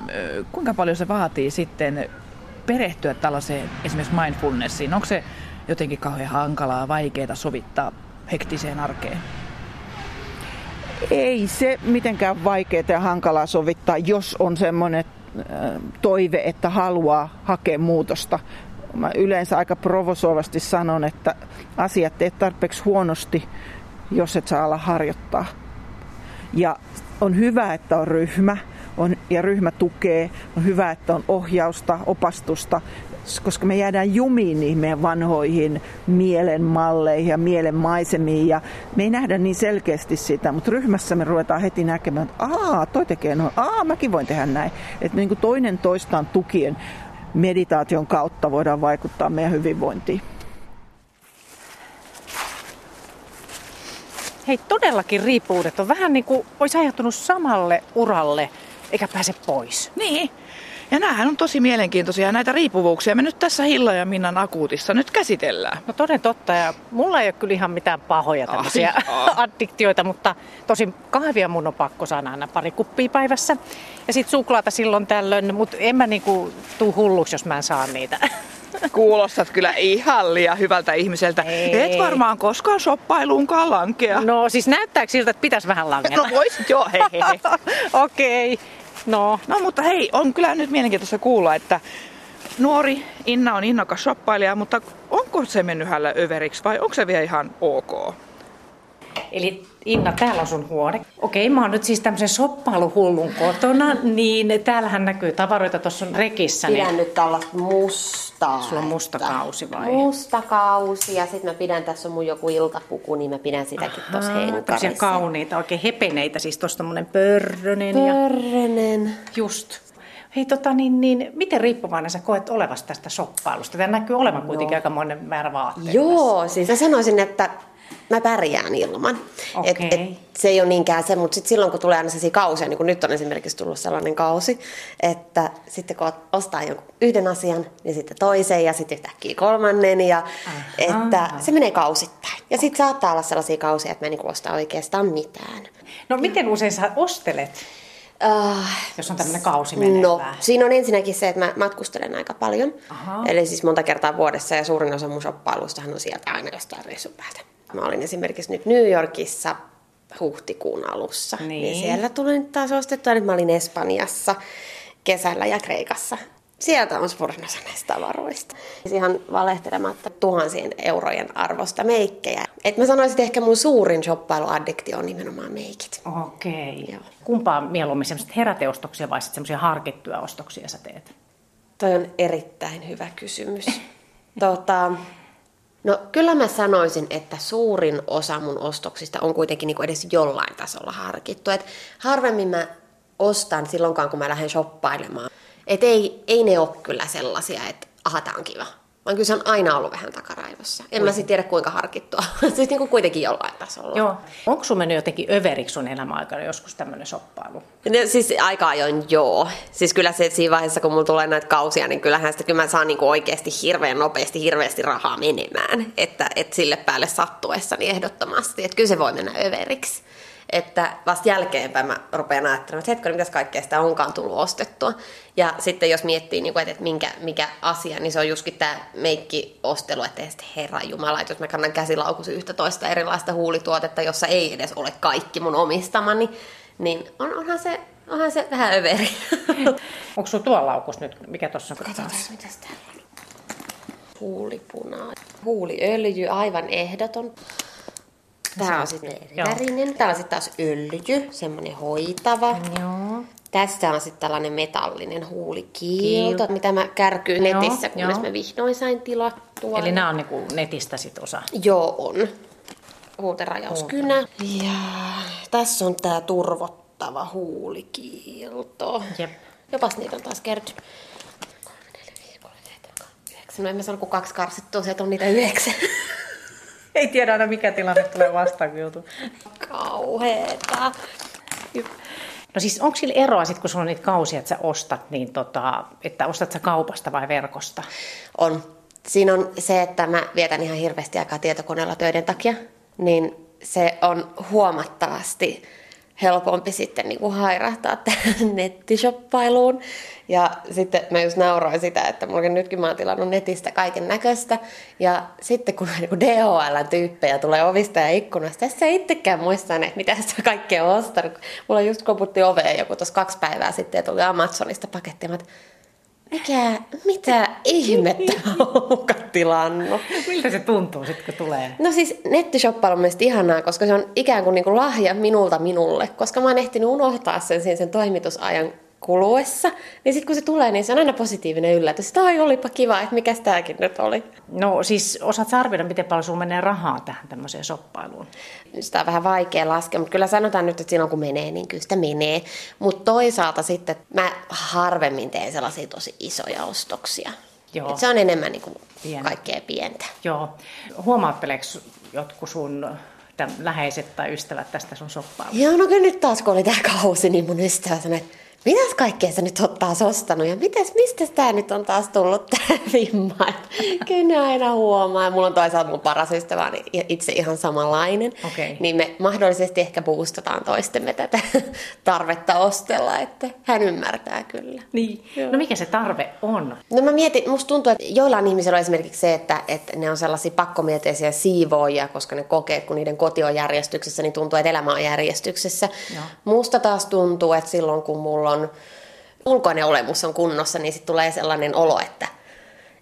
kuinka paljon se vaatii sitten perehtyä tällaiseen esimerkiksi mindfulnessiin? Onko se jotenkin kauhean hankalaa, vaikeaa sovittaa hektiseen arkeen? Ei se mitenkään vaikeaa ja hankalaa sovittaa, jos on semmoinen toive, että haluaa hakea muutosta. Mä yleensä aika provosoivasti sanon, että asiat teet tarpeeksi huonosti, jos et saa ala harjoittaa. Ja on hyvä, että on ryhmä on, ja ryhmä tukee. On hyvä, että on ohjausta, opastusta, koska me jäädään jumiin niihin meidän vanhoihin mielen malleihin ja mielen maisemiin. Ja me ei nähdä niin selkeästi sitä, mutta ryhmässä me ruvetaan heti näkemään, että aa, toi tekee noin, aa, mäkin voin tehdä näin. Että niin toinen toistaan tukien meditaation kautta voidaan vaikuttaa meidän hyvinvointiin. Hei, todellakin riippuvuudet on vähän niin kuin olisi ajattunut samalle uralle, eikä pääse pois. Niin. Ja näähän on tosi mielenkiintoisia näitä riippuvuuksia. Me nyt tässä Hilla ja Minnan akuutissa nyt käsitellään. No toden totta, ja mulla ei ole kyllä ihan mitään pahoja tämmöisiä [laughs] addiktioita, mutta tosi kahvia mun on pakko saada aina pari kuppia päivässä. Ja sitten suklaata silloin tällöin, mutta en mä niinku tuu hulluksi, jos mä en saa niitä. [laughs] Kuulostat kyllä ihan liian hyvältä ihmiseltä. Ei. Et varmaan koskaan shoppailuunkaan lankea. No siis näyttääkö siltä, että pitäisi vähän langeta? No voisit joo, hei hei. [laughs] Okei. Okay. No. no mutta hei, on kyllä nyt mielenkiintoista kuulla, että nuori Inna on innokas shoppailija, mutta onko se mennyt hänellä överiksi vai onko se vielä ihan ok? Eli Inna, täällä on sun huone. Okei, mä oon nyt siis tämmöisen soppailuhullun kotona, niin täällähän näkyy tavaroita tuossa rekissä. Pidän niin... nyt tällaista mustaa. Sulla on musta kausi vai? Musta kausi ja sitten mä pidän, tässä on mun joku iltapuku, niin mä pidän sitäkin tuossa henkarissa. kauniita, oikein hepeneitä, siis tuossa tommonen pörrönen. Pörrönen. Ja... Just. Hei, tota, niin, niin, miten riippuvainen sä koet olevasta tästä soppailusta? Tämä näkyy olevan kuitenkin no. aika monen määrä vaatteita. Joo, siis mä sanoisin, että mä pärjään ilman. Okay. Et, et se ei ole niinkään se, mutta sit silloin kun tulee aina sellaisia kausia, niin kuin nyt on esimerkiksi tullut sellainen kausi, että sitten kun ostaa jonkun yhden asian, niin sitten toisen ja sitten yhtäkkiä kolmannen. Ja, että se menee kausittain. Ja sitten saattaa olla sellaisia kausia, että mä en niin osta oikeastaan mitään. No miten usein sä ostelet? Uh, Jos on tämmöinen kausi menevää. No, siinä on ensinnäkin se, että mä matkustelen aika paljon. Aha. Eli siis monta kertaa vuodessa ja suurin osa mun shoppailustahan on sieltä aina jostain reissun päältä. Mä olin esimerkiksi nyt New Yorkissa huhtikuun alussa. Niin. niin siellä tuli nyt taas ostettua. Nyt mä olin Espanjassa kesällä ja Kreikassa. Sieltä on suurin osa näistä tavaroista. Siis ihan valehtelematta tuhansien eurojen arvosta meikkejä. Et mä sanoisin, että ehkä mun suurin shoppailuaddiktio on nimenomaan meikit. Okei. Okay. Kumpaa mieluummin semmoiset heräteostoksia vai sitten semmoisia harkittuja ostoksia sä teet? Toi on erittäin hyvä kysymys. [laughs] tota, No kyllä mä sanoisin, että suurin osa mun ostoksista on kuitenkin niin kuin edes jollain tasolla harkittu. Et harvemmin mä ostan silloinkaan, kun mä lähden shoppailemaan. Et ei, ei ne ole kyllä sellaisia, että aha, tää on kiva vaan kyllä se on aina ollut vähän takaraivossa. En mä sitten tiedä kuinka harkittua. [laughs] siis niin kuin kuitenkin jollain tasolla. Joo. Onko sun mennyt jotenkin överiksi sun elämäaikana joskus tämmöinen shoppailu? No, siis aika ajoin joo. Siis kyllä se siinä vaiheessa, kun mulla tulee näitä kausia, niin kyllähän sitä kyllä mä saan niin kuin oikeasti hirveän nopeasti, hirveästi rahaa menemään. Että, että sille päälle sattuessa niin ehdottomasti. Että kyllä se voi mennä överiksi että vasta jälkeenpäin mä rupean ajattelemaan, että hetkinen, mitäs kaikkea sitä onkaan tullut ostettua. Ja sitten jos miettii, niin kuin, että minkä, mikä asia, niin se on justkin tämä meikki-ostelu, että sitten herra Jumala, että jos mä kannan käsilaukussa yhtä toista erilaista huulituotetta, jossa ei edes ole kaikki mun omistamani, niin on, onhan, se, onhan se vähän överi. [laughs] Onko sulla tuolla laukus nyt? Mikä tuossa on? Katsotaan, mitäs täällä on. Huulipunaa. Huuliöljy, aivan ehdoton. Tämä on sitten värinen. Tämä on sitten taas öljy, semmoinen hoitava. Joo. Tässä on sitten tällainen metallinen huulikiilto, Kiil. mitä mä kärkyin netissä, joo, kunnes joo. mä vihdoin sain tilattua. Eli nämä on niinku netistä sit osa? Joo, on. Huuterajauskynä. Ja tässä on tämä turvottava huulikiilto. Jep. Jopas niitä on taas kertynyt. No en mä sano, kun kaksi karsittua, se on niitä yhdeksän. Ei tiedä aina mikä tilanne tulee vastaan, kun joutuu. Kauheeta. No siis onko sillä eroa sitten, kun sulla on niitä kausia, että sä ostat, niin tota, että ostat sä kaupasta vai verkosta? On. Siinä on se, että mä vietän ihan hirveästi aikaa tietokoneella töiden takia, niin se on huomattavasti helpompi sitten niin kuin hairahtaa tähän [laughs] nettishoppailuun. Ja sitten mä just nauroin sitä, että mulla nytkin mä oon tilannut netistä kaiken näköistä. Ja sitten kun [laughs] niin DHL-tyyppejä tulee ovista ja ikkunasta, tässä ei itsekään muista, että mitä sitä kaikkea on ostanut. Mulla just koputti oveen joku tuossa kaksi päivää sitten ja tuli Amazonista paketti. Mä, mikä, mitä ihmettä [laughs] onkaan tilannut? Miltä se tuntuu sitten, kun tulee? No siis nettishoppailu on mielestäni ihanaa, koska se on ikään kuin, niin kuin lahja minulta minulle, koska mä oon ehtinyt unohtaa sen, sen, sen toimitusajan kuluessa, niin sitten kun se tulee, niin se on aina positiivinen yllätys. Tai olipa kiva, että mikä tämäkin nyt oli. No siis osaat arvioida, miten paljon sinulla menee rahaa tähän tämmöiseen shoppailuun? Sitä on vähän vaikea laskea, mutta kyllä sanotaan nyt, että silloin kun menee, niin kyllä sitä menee. Mutta toisaalta sitten mä harvemmin teen sellaisia tosi isoja ostoksia. Joo. Et se on enemmän niin kuin Pien. kaikkea pientä. Joo. Huomaatteleeko jotkut sun läheiset tai ystävät tästä sun shoppailusta? Joo, no kyllä nyt taas kun oli tämä kausi, niin mun ystävä sanoi, että mitäs kaikkea sä nyt oot taas ostanut ja mitäs, mistä tämä nyt on taas tullut tämä [laughs] vimma? Kyllä ne aina huomaa. Ja mulla on toisaalta mun paras ystävä niin itse ihan samanlainen. Okay. Niin me mahdollisesti ehkä boostataan toistemme tätä [laughs] tarvetta ostella, että hän ymmärtää kyllä. Niin. Joo. No mikä se tarve on? No mä mietin, musta tuntuu, että joillain ihmisillä on esimerkiksi se, että, että ne on sellaisia pakkomieteisiä siivoojia, koska ne kokee, että kun niiden koti on järjestyksessä, niin tuntuu, että elämä on järjestyksessä. Joo. Musta taas tuntuu, että silloin kun mulla on ulkoinen olemus on kunnossa, niin sitten tulee sellainen olo, että,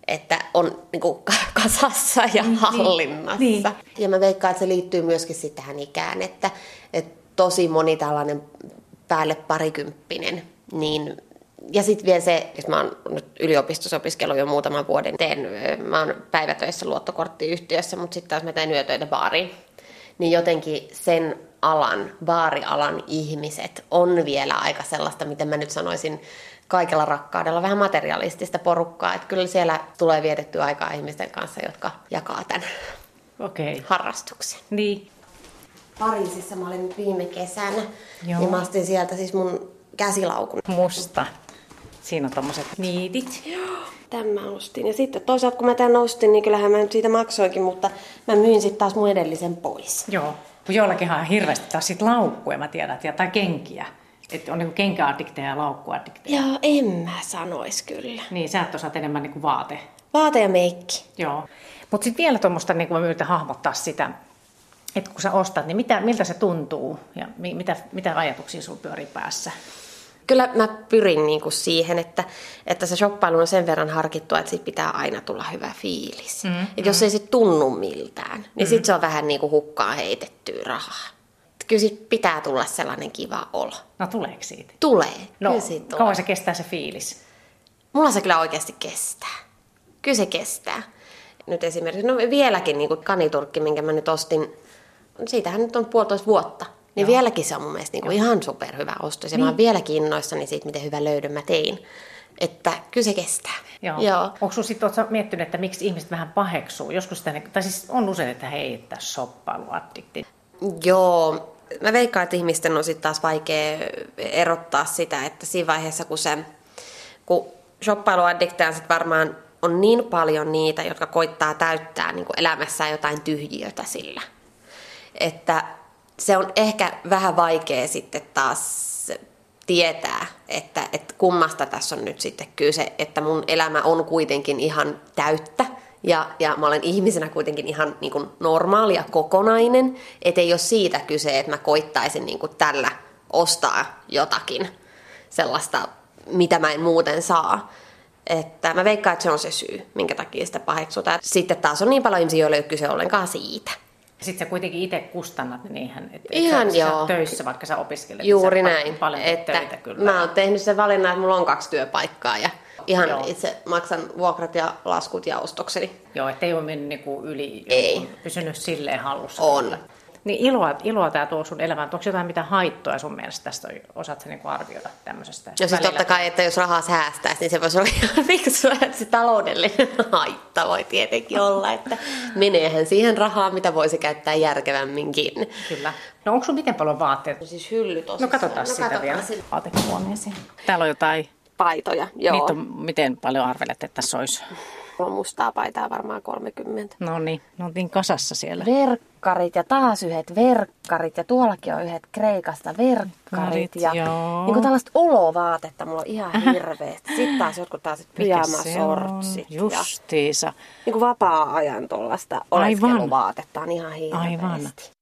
että on niin kuin kasassa ja niin, hallinnassa. Niin. Ja mä veikkaan, että se liittyy myöskin sitten tähän ikään, että, että tosi moni tällainen päälle parikymppinen, niin ja sitten vielä se, että mä oon nyt yliopistossa opiskellut jo muutaman vuoden, teen, mä oon päivätöissä luottokorttiyhtiössä, mutta sitten taas mä teen yötöitä baariin. Niin jotenkin sen alan, baarialan ihmiset on vielä aika sellaista, miten mä nyt sanoisin, kaikella rakkaudella vähän materialistista porukkaa. Että kyllä siellä tulee vietettyä aikaa ihmisten kanssa, jotka jakaa tämän okay. harrastuksen. Niin. Pariisissa mä olin viime kesänä, Joo. niin mä astin sieltä siis mun käsilaukun. Musta. Siinä on tommoset niitit. Joo. Tämä ostin. Ja sitten toisaalta kun mä tämän ostin, niin kyllähän mä nyt siitä maksoinkin, mutta mä myin sitten taas mun edellisen pois. Joo. Kun joillakin on hirveästi taas sit laukkuja, mä tiedän, ja, tai kenkiä. Että on niin kenkäaddikteja ja laukkuaddikteja. Joo, en mä sanois kyllä. Niin, sä et osaat enemmän niin kuin vaate. Vaate ja meikki. Joo. Mutta sitten vielä tuommoista, niin kuin mä yritän hahmottaa sitä, että kun sä ostat, niin mitä, miltä se tuntuu ja mitä, mitä ajatuksia sulla pyörii päässä? Kyllä mä pyrin niin kuin siihen, että, että se shoppailu on sen verran harkittua, että siitä pitää aina tulla hyvä fiilis. Mm, et jos mm. ei se tunnu miltään, niin mm. sitten se on vähän niin kuin hukkaa heitettyä rahaa. Kyllä siitä pitää tulla sellainen kiva olo. No tuleeko siitä? Tulee. No, kyllä siitä kauan se kestää se fiilis? Mulla se kyllä oikeasti kestää. Kyllä se kestää. Nyt esimerkiksi, no vieläkin niin kuin kaniturkki, minkä mä nyt ostin, siitähän nyt on puolitoista vuotta niin Joo. vieläkin se on mun mielestä niinku ihan superhyvä ostos. Ja niin. mä oon vieläkin innoissani siitä, miten hyvä löydön mä tein. Että kyllä se kestää. Joo. Joo. Onko sun sitten miettinyt, että miksi ihmiset vähän paheksuu? Joskus sitä, tai siis on usein, että hei, että shoppailuaddikti. Joo, mä veikkaan, että ihmisten on sitten taas vaikea erottaa sitä, että siinä vaiheessa, kun se, kun shoppailuaddikteja sitten varmaan on niin paljon niitä, jotka koittaa täyttää niin elämässään jotain tyhjiötä sillä. Että se on ehkä vähän vaikea sitten taas tietää, että, että kummasta tässä on nyt sitten kyse, että mun elämä on kuitenkin ihan täyttä ja, ja mä olen ihmisenä kuitenkin ihan niin kuin normaali ja kokonainen, että ei ole siitä kyse, että mä koittaisin niin kuin tällä ostaa jotakin sellaista, mitä mä en muuten saa. Että mä veikkaan, että se on se syy, minkä takia sitä paheksutaan. Sitten taas on niin paljon ihmisiä, joille ei ole kyse ollenkaan siitä. Sitten sä kuitenkin itse kustannat niin eihän, et, Ihan sä, joo. Sä töissä, vaikka sä opiskelet. Niin Juuri niin näin. Paljon että töitä kyllä. Mä oon tehnyt sen valinnan, että mulla on kaksi työpaikkaa ja ihan joo. itse maksan vuokrat ja laskut ja ostokseni. Joo, ettei ole mennyt niinku yli, ei. pysynyt silleen hallussa. On. Kyllä. Niin iloa, iloa tämä tuo sun elämään. Onko jotain mitä haittoja sun mielestä tästä? Osaatko sä niinku arvioida tämmöisestä? No siis totta kai, että jos rahaa säästäisi, niin se voisi olla ihan [laughs] fiksua, että se taloudellinen haitta voi tietenkin olla, että meneehän siihen rahaa, mitä voisi käyttää järkevämminkin. Kyllä. No onko sun miten paljon vaatteita? No siis hylly tosissaan. No katsotaan no, sitä katsotaan vielä. Vaatehuoneeseen. Täällä on jotain paitoja, joo. Niitä on, miten paljon arvelet, että tässä olisi? Mulla on mustaa paitaa varmaan 30. No niin, no oltiin kasassa siellä. Verkkarit ja taas yhdet verkkarit ja tuollakin on yhdet Kreikasta verkkarit. Karit, ja joo. niin kuin tällaista olovaatetta mulla on ihan hirveästi. Sitten taas jotkut taas on? pyjamasortsit. Ja Justiisa. niin kuin vapaa-ajan tuollaista oleskeluvaatetta on ihan hirveästi. Aivan.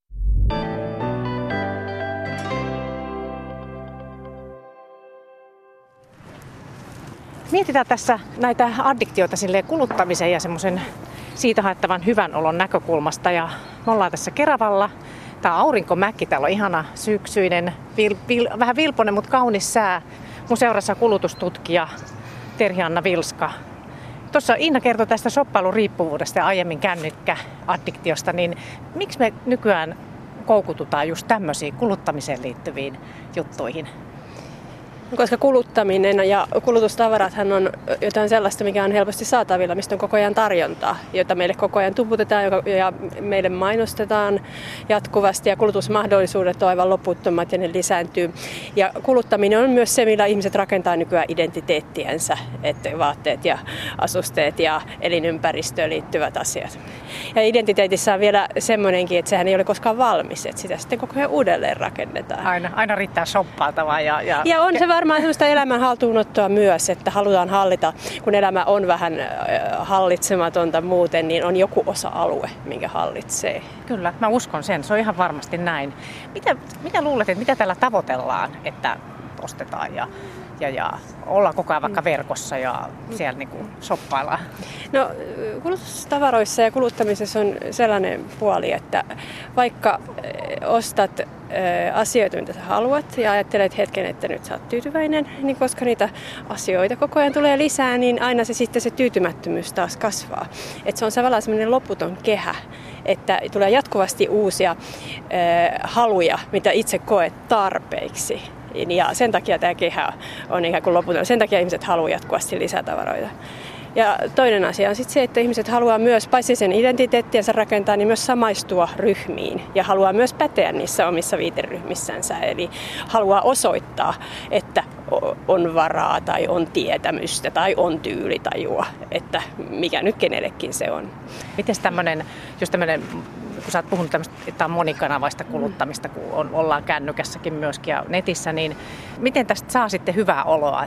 Mietitään tässä näitä addiktioita silleen kuluttamisen ja semmoisen siitä haettavan hyvän olon näkökulmasta. Ja me ollaan tässä Keravalla. Tämä aurinkomäki, täällä on ihana syksyinen, vil, vil, vähän vilponen, mutta kaunis sää. Mun seurassa kulutustutkija Terhi-Anna Vilska. Tuossa Inna kertoi tästä shoppailuriippuvuudesta ja aiemmin kännykkäaddiktiosta, niin miksi me nykyään koukututaan just tämmöisiin kuluttamiseen liittyviin juttuihin? Koska kuluttaminen ja kulutustavarathan on jotain sellaista, mikä on helposti saatavilla, mistä on koko ajan tarjontaa, jota meille koko ajan tuputetaan ja meille mainostetaan jatkuvasti ja kulutusmahdollisuudet on aivan loputtomat ja ne lisääntyy. Ja kuluttaminen on myös se, millä ihmiset rakentaa nykyään identiteettiensä, että vaatteet ja asusteet ja elinympäristöön liittyvät asiat. Ja identiteetissä on vielä semmoinenkin, että sehän ei ole koskaan valmis, että sitä sitten koko ajan uudelleen rakennetaan. Aina, aina riittää shoppailtavaa ja, ja, Ja on se varmaan sellaista elämän haltuunottoa myös, että halutaan hallita, kun elämä on vähän äh, hallitsematonta muuten, niin on joku osa-alue, minkä hallitsee. Kyllä, mä uskon sen. Se on ihan varmasti näin. Mitä, mitä luulet, että mitä tällä tavoitellaan, että ostetaan ja, ja, ja ollaan koko ajan vaikka verkossa ja siellä niin kuin shoppaillaan? No kulutustavaroissa ja kuluttamisessa on sellainen puoli, että vaikka ostat asioita, mitä sä haluat ja ajattelet hetken, että nyt sä oot tyytyväinen, niin koska niitä asioita koko ajan tulee lisää, niin aina se sitten se tyytymättömyys taas kasvaa. Et se on tavallaan semmoinen loputon kehä, että tulee jatkuvasti uusia äh, haluja, mitä itse koet tarpeiksi. Ja sen takia tämä kehä on ikään kuin loputon. Sen takia ihmiset haluaa jatkuvasti lisätavaroita. Ja toinen asia on sitten se, että ihmiset haluaa myös, paitsi sen identiteettiensä rakentaa, niin myös samaistua ryhmiin ja haluaa myös päteä niissä omissa viiteryhmissänsä. Eli haluaa osoittaa, että on varaa tai on tietämystä tai on tyylitajua, että mikä nyt kenellekin se on. Miten tämmöinen, just tämmöinen, kun sä oot puhunut tämmöistä, että on monikanavaista kuluttamista, kun on, ollaan kännykässäkin myöskin ja netissä, niin miten tästä saa sitten hyvää oloa?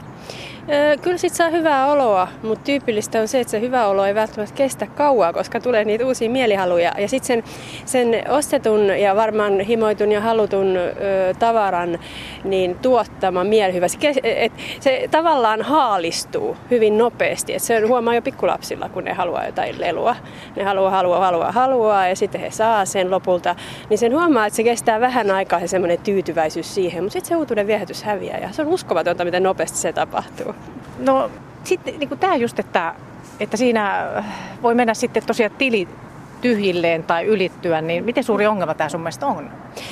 Kyllä sit saa hyvää oloa, mutta tyypillistä on se, että se hyvä olo ei välttämättä kestä kauaa, koska tulee niitä uusia mielihaluja. Ja sitten sen, sen ostetun ja varmaan himoitun ja halutun ö, tavaran niin tuottama mielihyvä, se, kes- et, se tavallaan haalistuu hyvin nopeasti. Et se huomaa jo pikkulapsilla, kun ne haluaa jotain lelua. Ne haluaa, haluaa, haluaa, haluaa ja sitten he saa sen lopulta. Niin sen huomaa, että se kestää vähän aikaa se semmoinen tyytyväisyys siihen, mutta sitten se uutuuden viehätys häviää ja se on uskomatonta, miten nopeasti se tapahtuu. No sitten niin tämä just, että, että siinä voi mennä sitten tosiaan tili tyhjilleen tai ylittyä, niin miten suuri ongelma tämä sun mielestä on?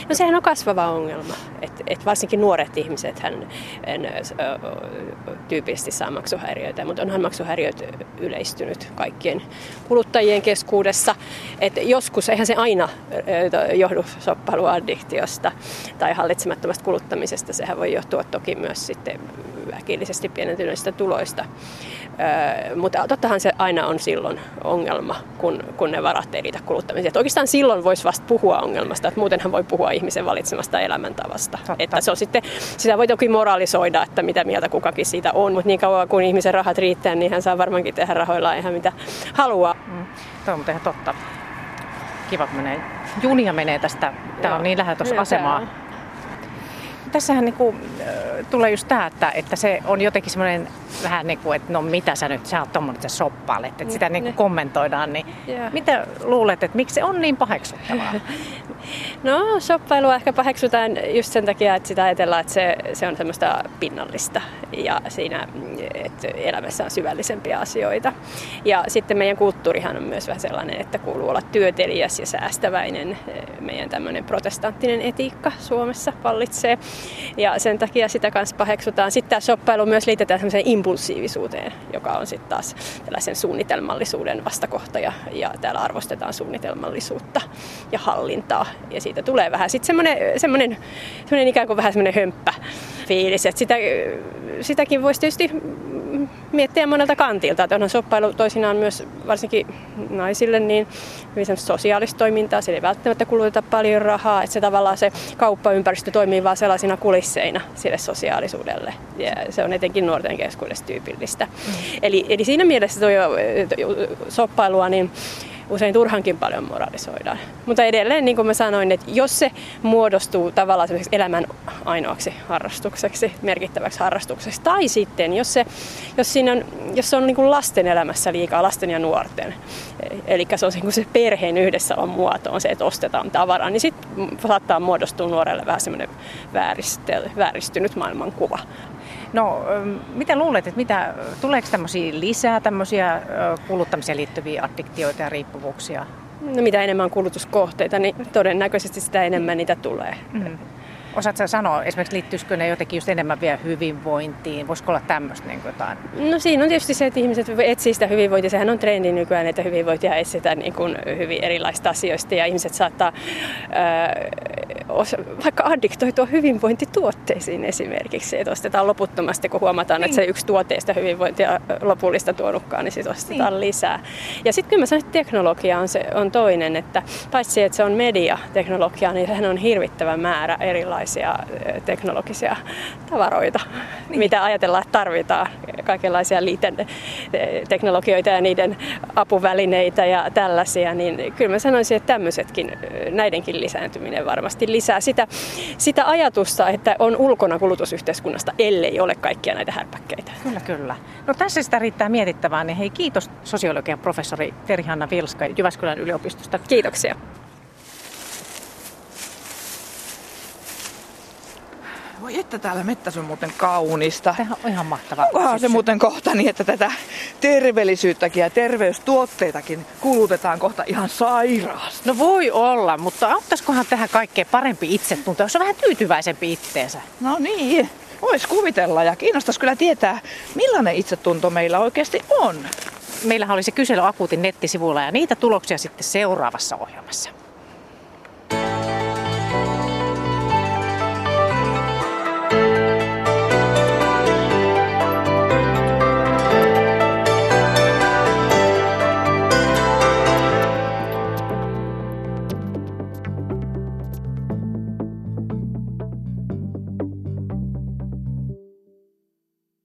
No sehän on kasvava ongelma, että et varsinkin nuoret ihmiset hän en, tyypillisesti saa maksuhäiriöitä, mutta onhan maksuhäiriöt yleistynyt kaikkien kuluttajien keskuudessa. Et joskus, eihän se aina johdu soppailuaddiktiosta tai hallitsemattomasta kuluttamisesta, sehän voi johtua toki myös sitten äkillisesti pienentyneistä tuloista. Ö, mutta tottahan se aina on silloin ongelma, kun, kun ne varat ei riitä kuluttamiseen. Et oikeastaan silloin voisi vasta puhua ongelmasta, että muutenhan voi puhua ihmisen valitsemasta elämäntavasta. Totta. Että se on sitten, sitä voi toki moralisoida, että mitä mieltä kukakin siitä on, mutta niin kauan kun ihmisen rahat riittää, niin hän saa varmaankin tehdä rahoillaan ihan mitä haluaa. Mm. Tuo on ihan totta. Kiva, menee. Junia menee tästä. Tää on niin lähellä tuossa asemaa. tää Tässähän niinku, äh, tulee just tämä, että, että se on jotenkin semmoinen vähän niin kuin, että no mitä sä nyt, sä oot tommonen, että sä shoppailet, että sitä niin kuin kommentoidaan. Niin Joo. mitä luulet, että miksi se on niin paheksuttavaa? [laughs] No, shoppailua ehkä paheksutaan just sen takia, että sitä ajatellaan, että se, se on semmoista pinnallista ja siinä, että elämässä on syvällisempiä asioita. Ja sitten meidän kulttuurihan on myös vähän sellainen, että kuuluu olla työtelijäs ja säästäväinen. Meidän tämmöinen protestanttinen etiikka Suomessa vallitsee ja sen takia sitä kanssa paheksutaan. Sitten tämä shoppailu myös liitetään semmoiseen impulsiivisuuteen, joka on sitten taas tällaisen suunnitelmallisuuden vastakohta ja, ja täällä arvostetaan suunnitelmallisuutta ja hallintaa ja siitä tulee vähän sitten semmoinen, semmoinen, semmoinen ikään kuin vähän semmoinen hömppä fiilis, sitä, sitäkin voisi tietysti miettiä monelta kantilta. Että onhan soppailu toisinaan myös varsinkin naisille niin hyvin sosiaalista toimintaa. Siellä ei välttämättä kuluteta paljon rahaa. Että se tavallaan se kauppaympäristö toimii vaan sellaisina kulisseina sille sosiaalisuudelle. Ja se on etenkin nuorten keskuudessa tyypillistä. Mm. Eli, eli siinä mielessä tuo soppailua, niin usein turhankin paljon moralisoidaan. Mutta edelleen, niin kuin mä sanoin, että jos se muodostuu tavallaan elämän ainoaksi harrastukseksi, merkittäväksi harrastukseksi, tai sitten jos se, jos siinä on, jos se on niin kuin lasten elämässä liikaa, lasten ja nuorten, eli se on niin se perheen yhdessä on muoto, on se, että ostetaan tavaraa, niin sitten saattaa muodostua nuorelle vähän semmoinen vääristynyt maailmankuva. No, mitä luulet, että mitä, tuleeko tämmöisiä lisää tämmöisiä kuluttamiseen liittyviä addiktioita ja riippuvuuksia? No mitä enemmän on kulutuskohteita, niin todennäköisesti sitä enemmän niitä tulee. Mm. Osaatko sanoa, esimerkiksi liittyisikö ne jotenkin just enemmän vielä hyvinvointiin? Voisiko olla tämmöistä niin jotain? No siinä on tietysti se, että ihmiset etsii sitä hyvinvointia. Sehän on trendi nykyään, että hyvinvointia etsitään niin kuin hyvin erilaisista asioista ja ihmiset saattaa osa, vaikka addiktoitua hyvinvointituotteisiin esimerkiksi. Että ostetaan loputtomasti, kun huomataan, niin. että se yksi tuotteista hyvinvointia lopullista tuonutkaan, niin sitten ostetaan niin. lisää. Ja sitten kyllä mä sanon, että teknologia on, se, on toinen, että paitsi että se on mediateknologia, niin sehän on hirvittävä määrä erilaisia teknologisia tavaroita, niin. mitä ajatellaan, että tarvitaan. Kaikenlaisia liikenneteknologioita ja niiden apuvälineitä ja tällaisia, niin kyllä mä sanoisin, että tämmöisetkin, näidenkin lisääntyminen varmasti lisää sitä, sitä ajatusta, että on ulkona kulutusyhteiskunnasta, ellei ole kaikkia näitä härpäkkeitä. Kyllä, kyllä. No tässä sitä riittää mietittävää, niin hei kiitos sosiologian professori Terhi-Hanna Vilska Jyväskylän yliopistosta. Kiitoksia. Voi että täällä mettäs on muuten kaunista. Tämä on ihan mahtavaa. Onkohan se muuten kohta niin, että tätä terveellisyyttäkin ja terveystuotteitakin kulutetaan kohta ihan sairaasti? No voi olla, mutta auttaisikohan tähän kaikkeen parempi itsetunto, jos on vähän tyytyväisempi itteensä? No niin, vois kuvitella ja kiinnostaisi kyllä tietää, millainen itsetunto meillä oikeasti on. Meillähän oli se kysely Akuutin nettisivuilla ja niitä tuloksia sitten seuraavassa ohjelmassa.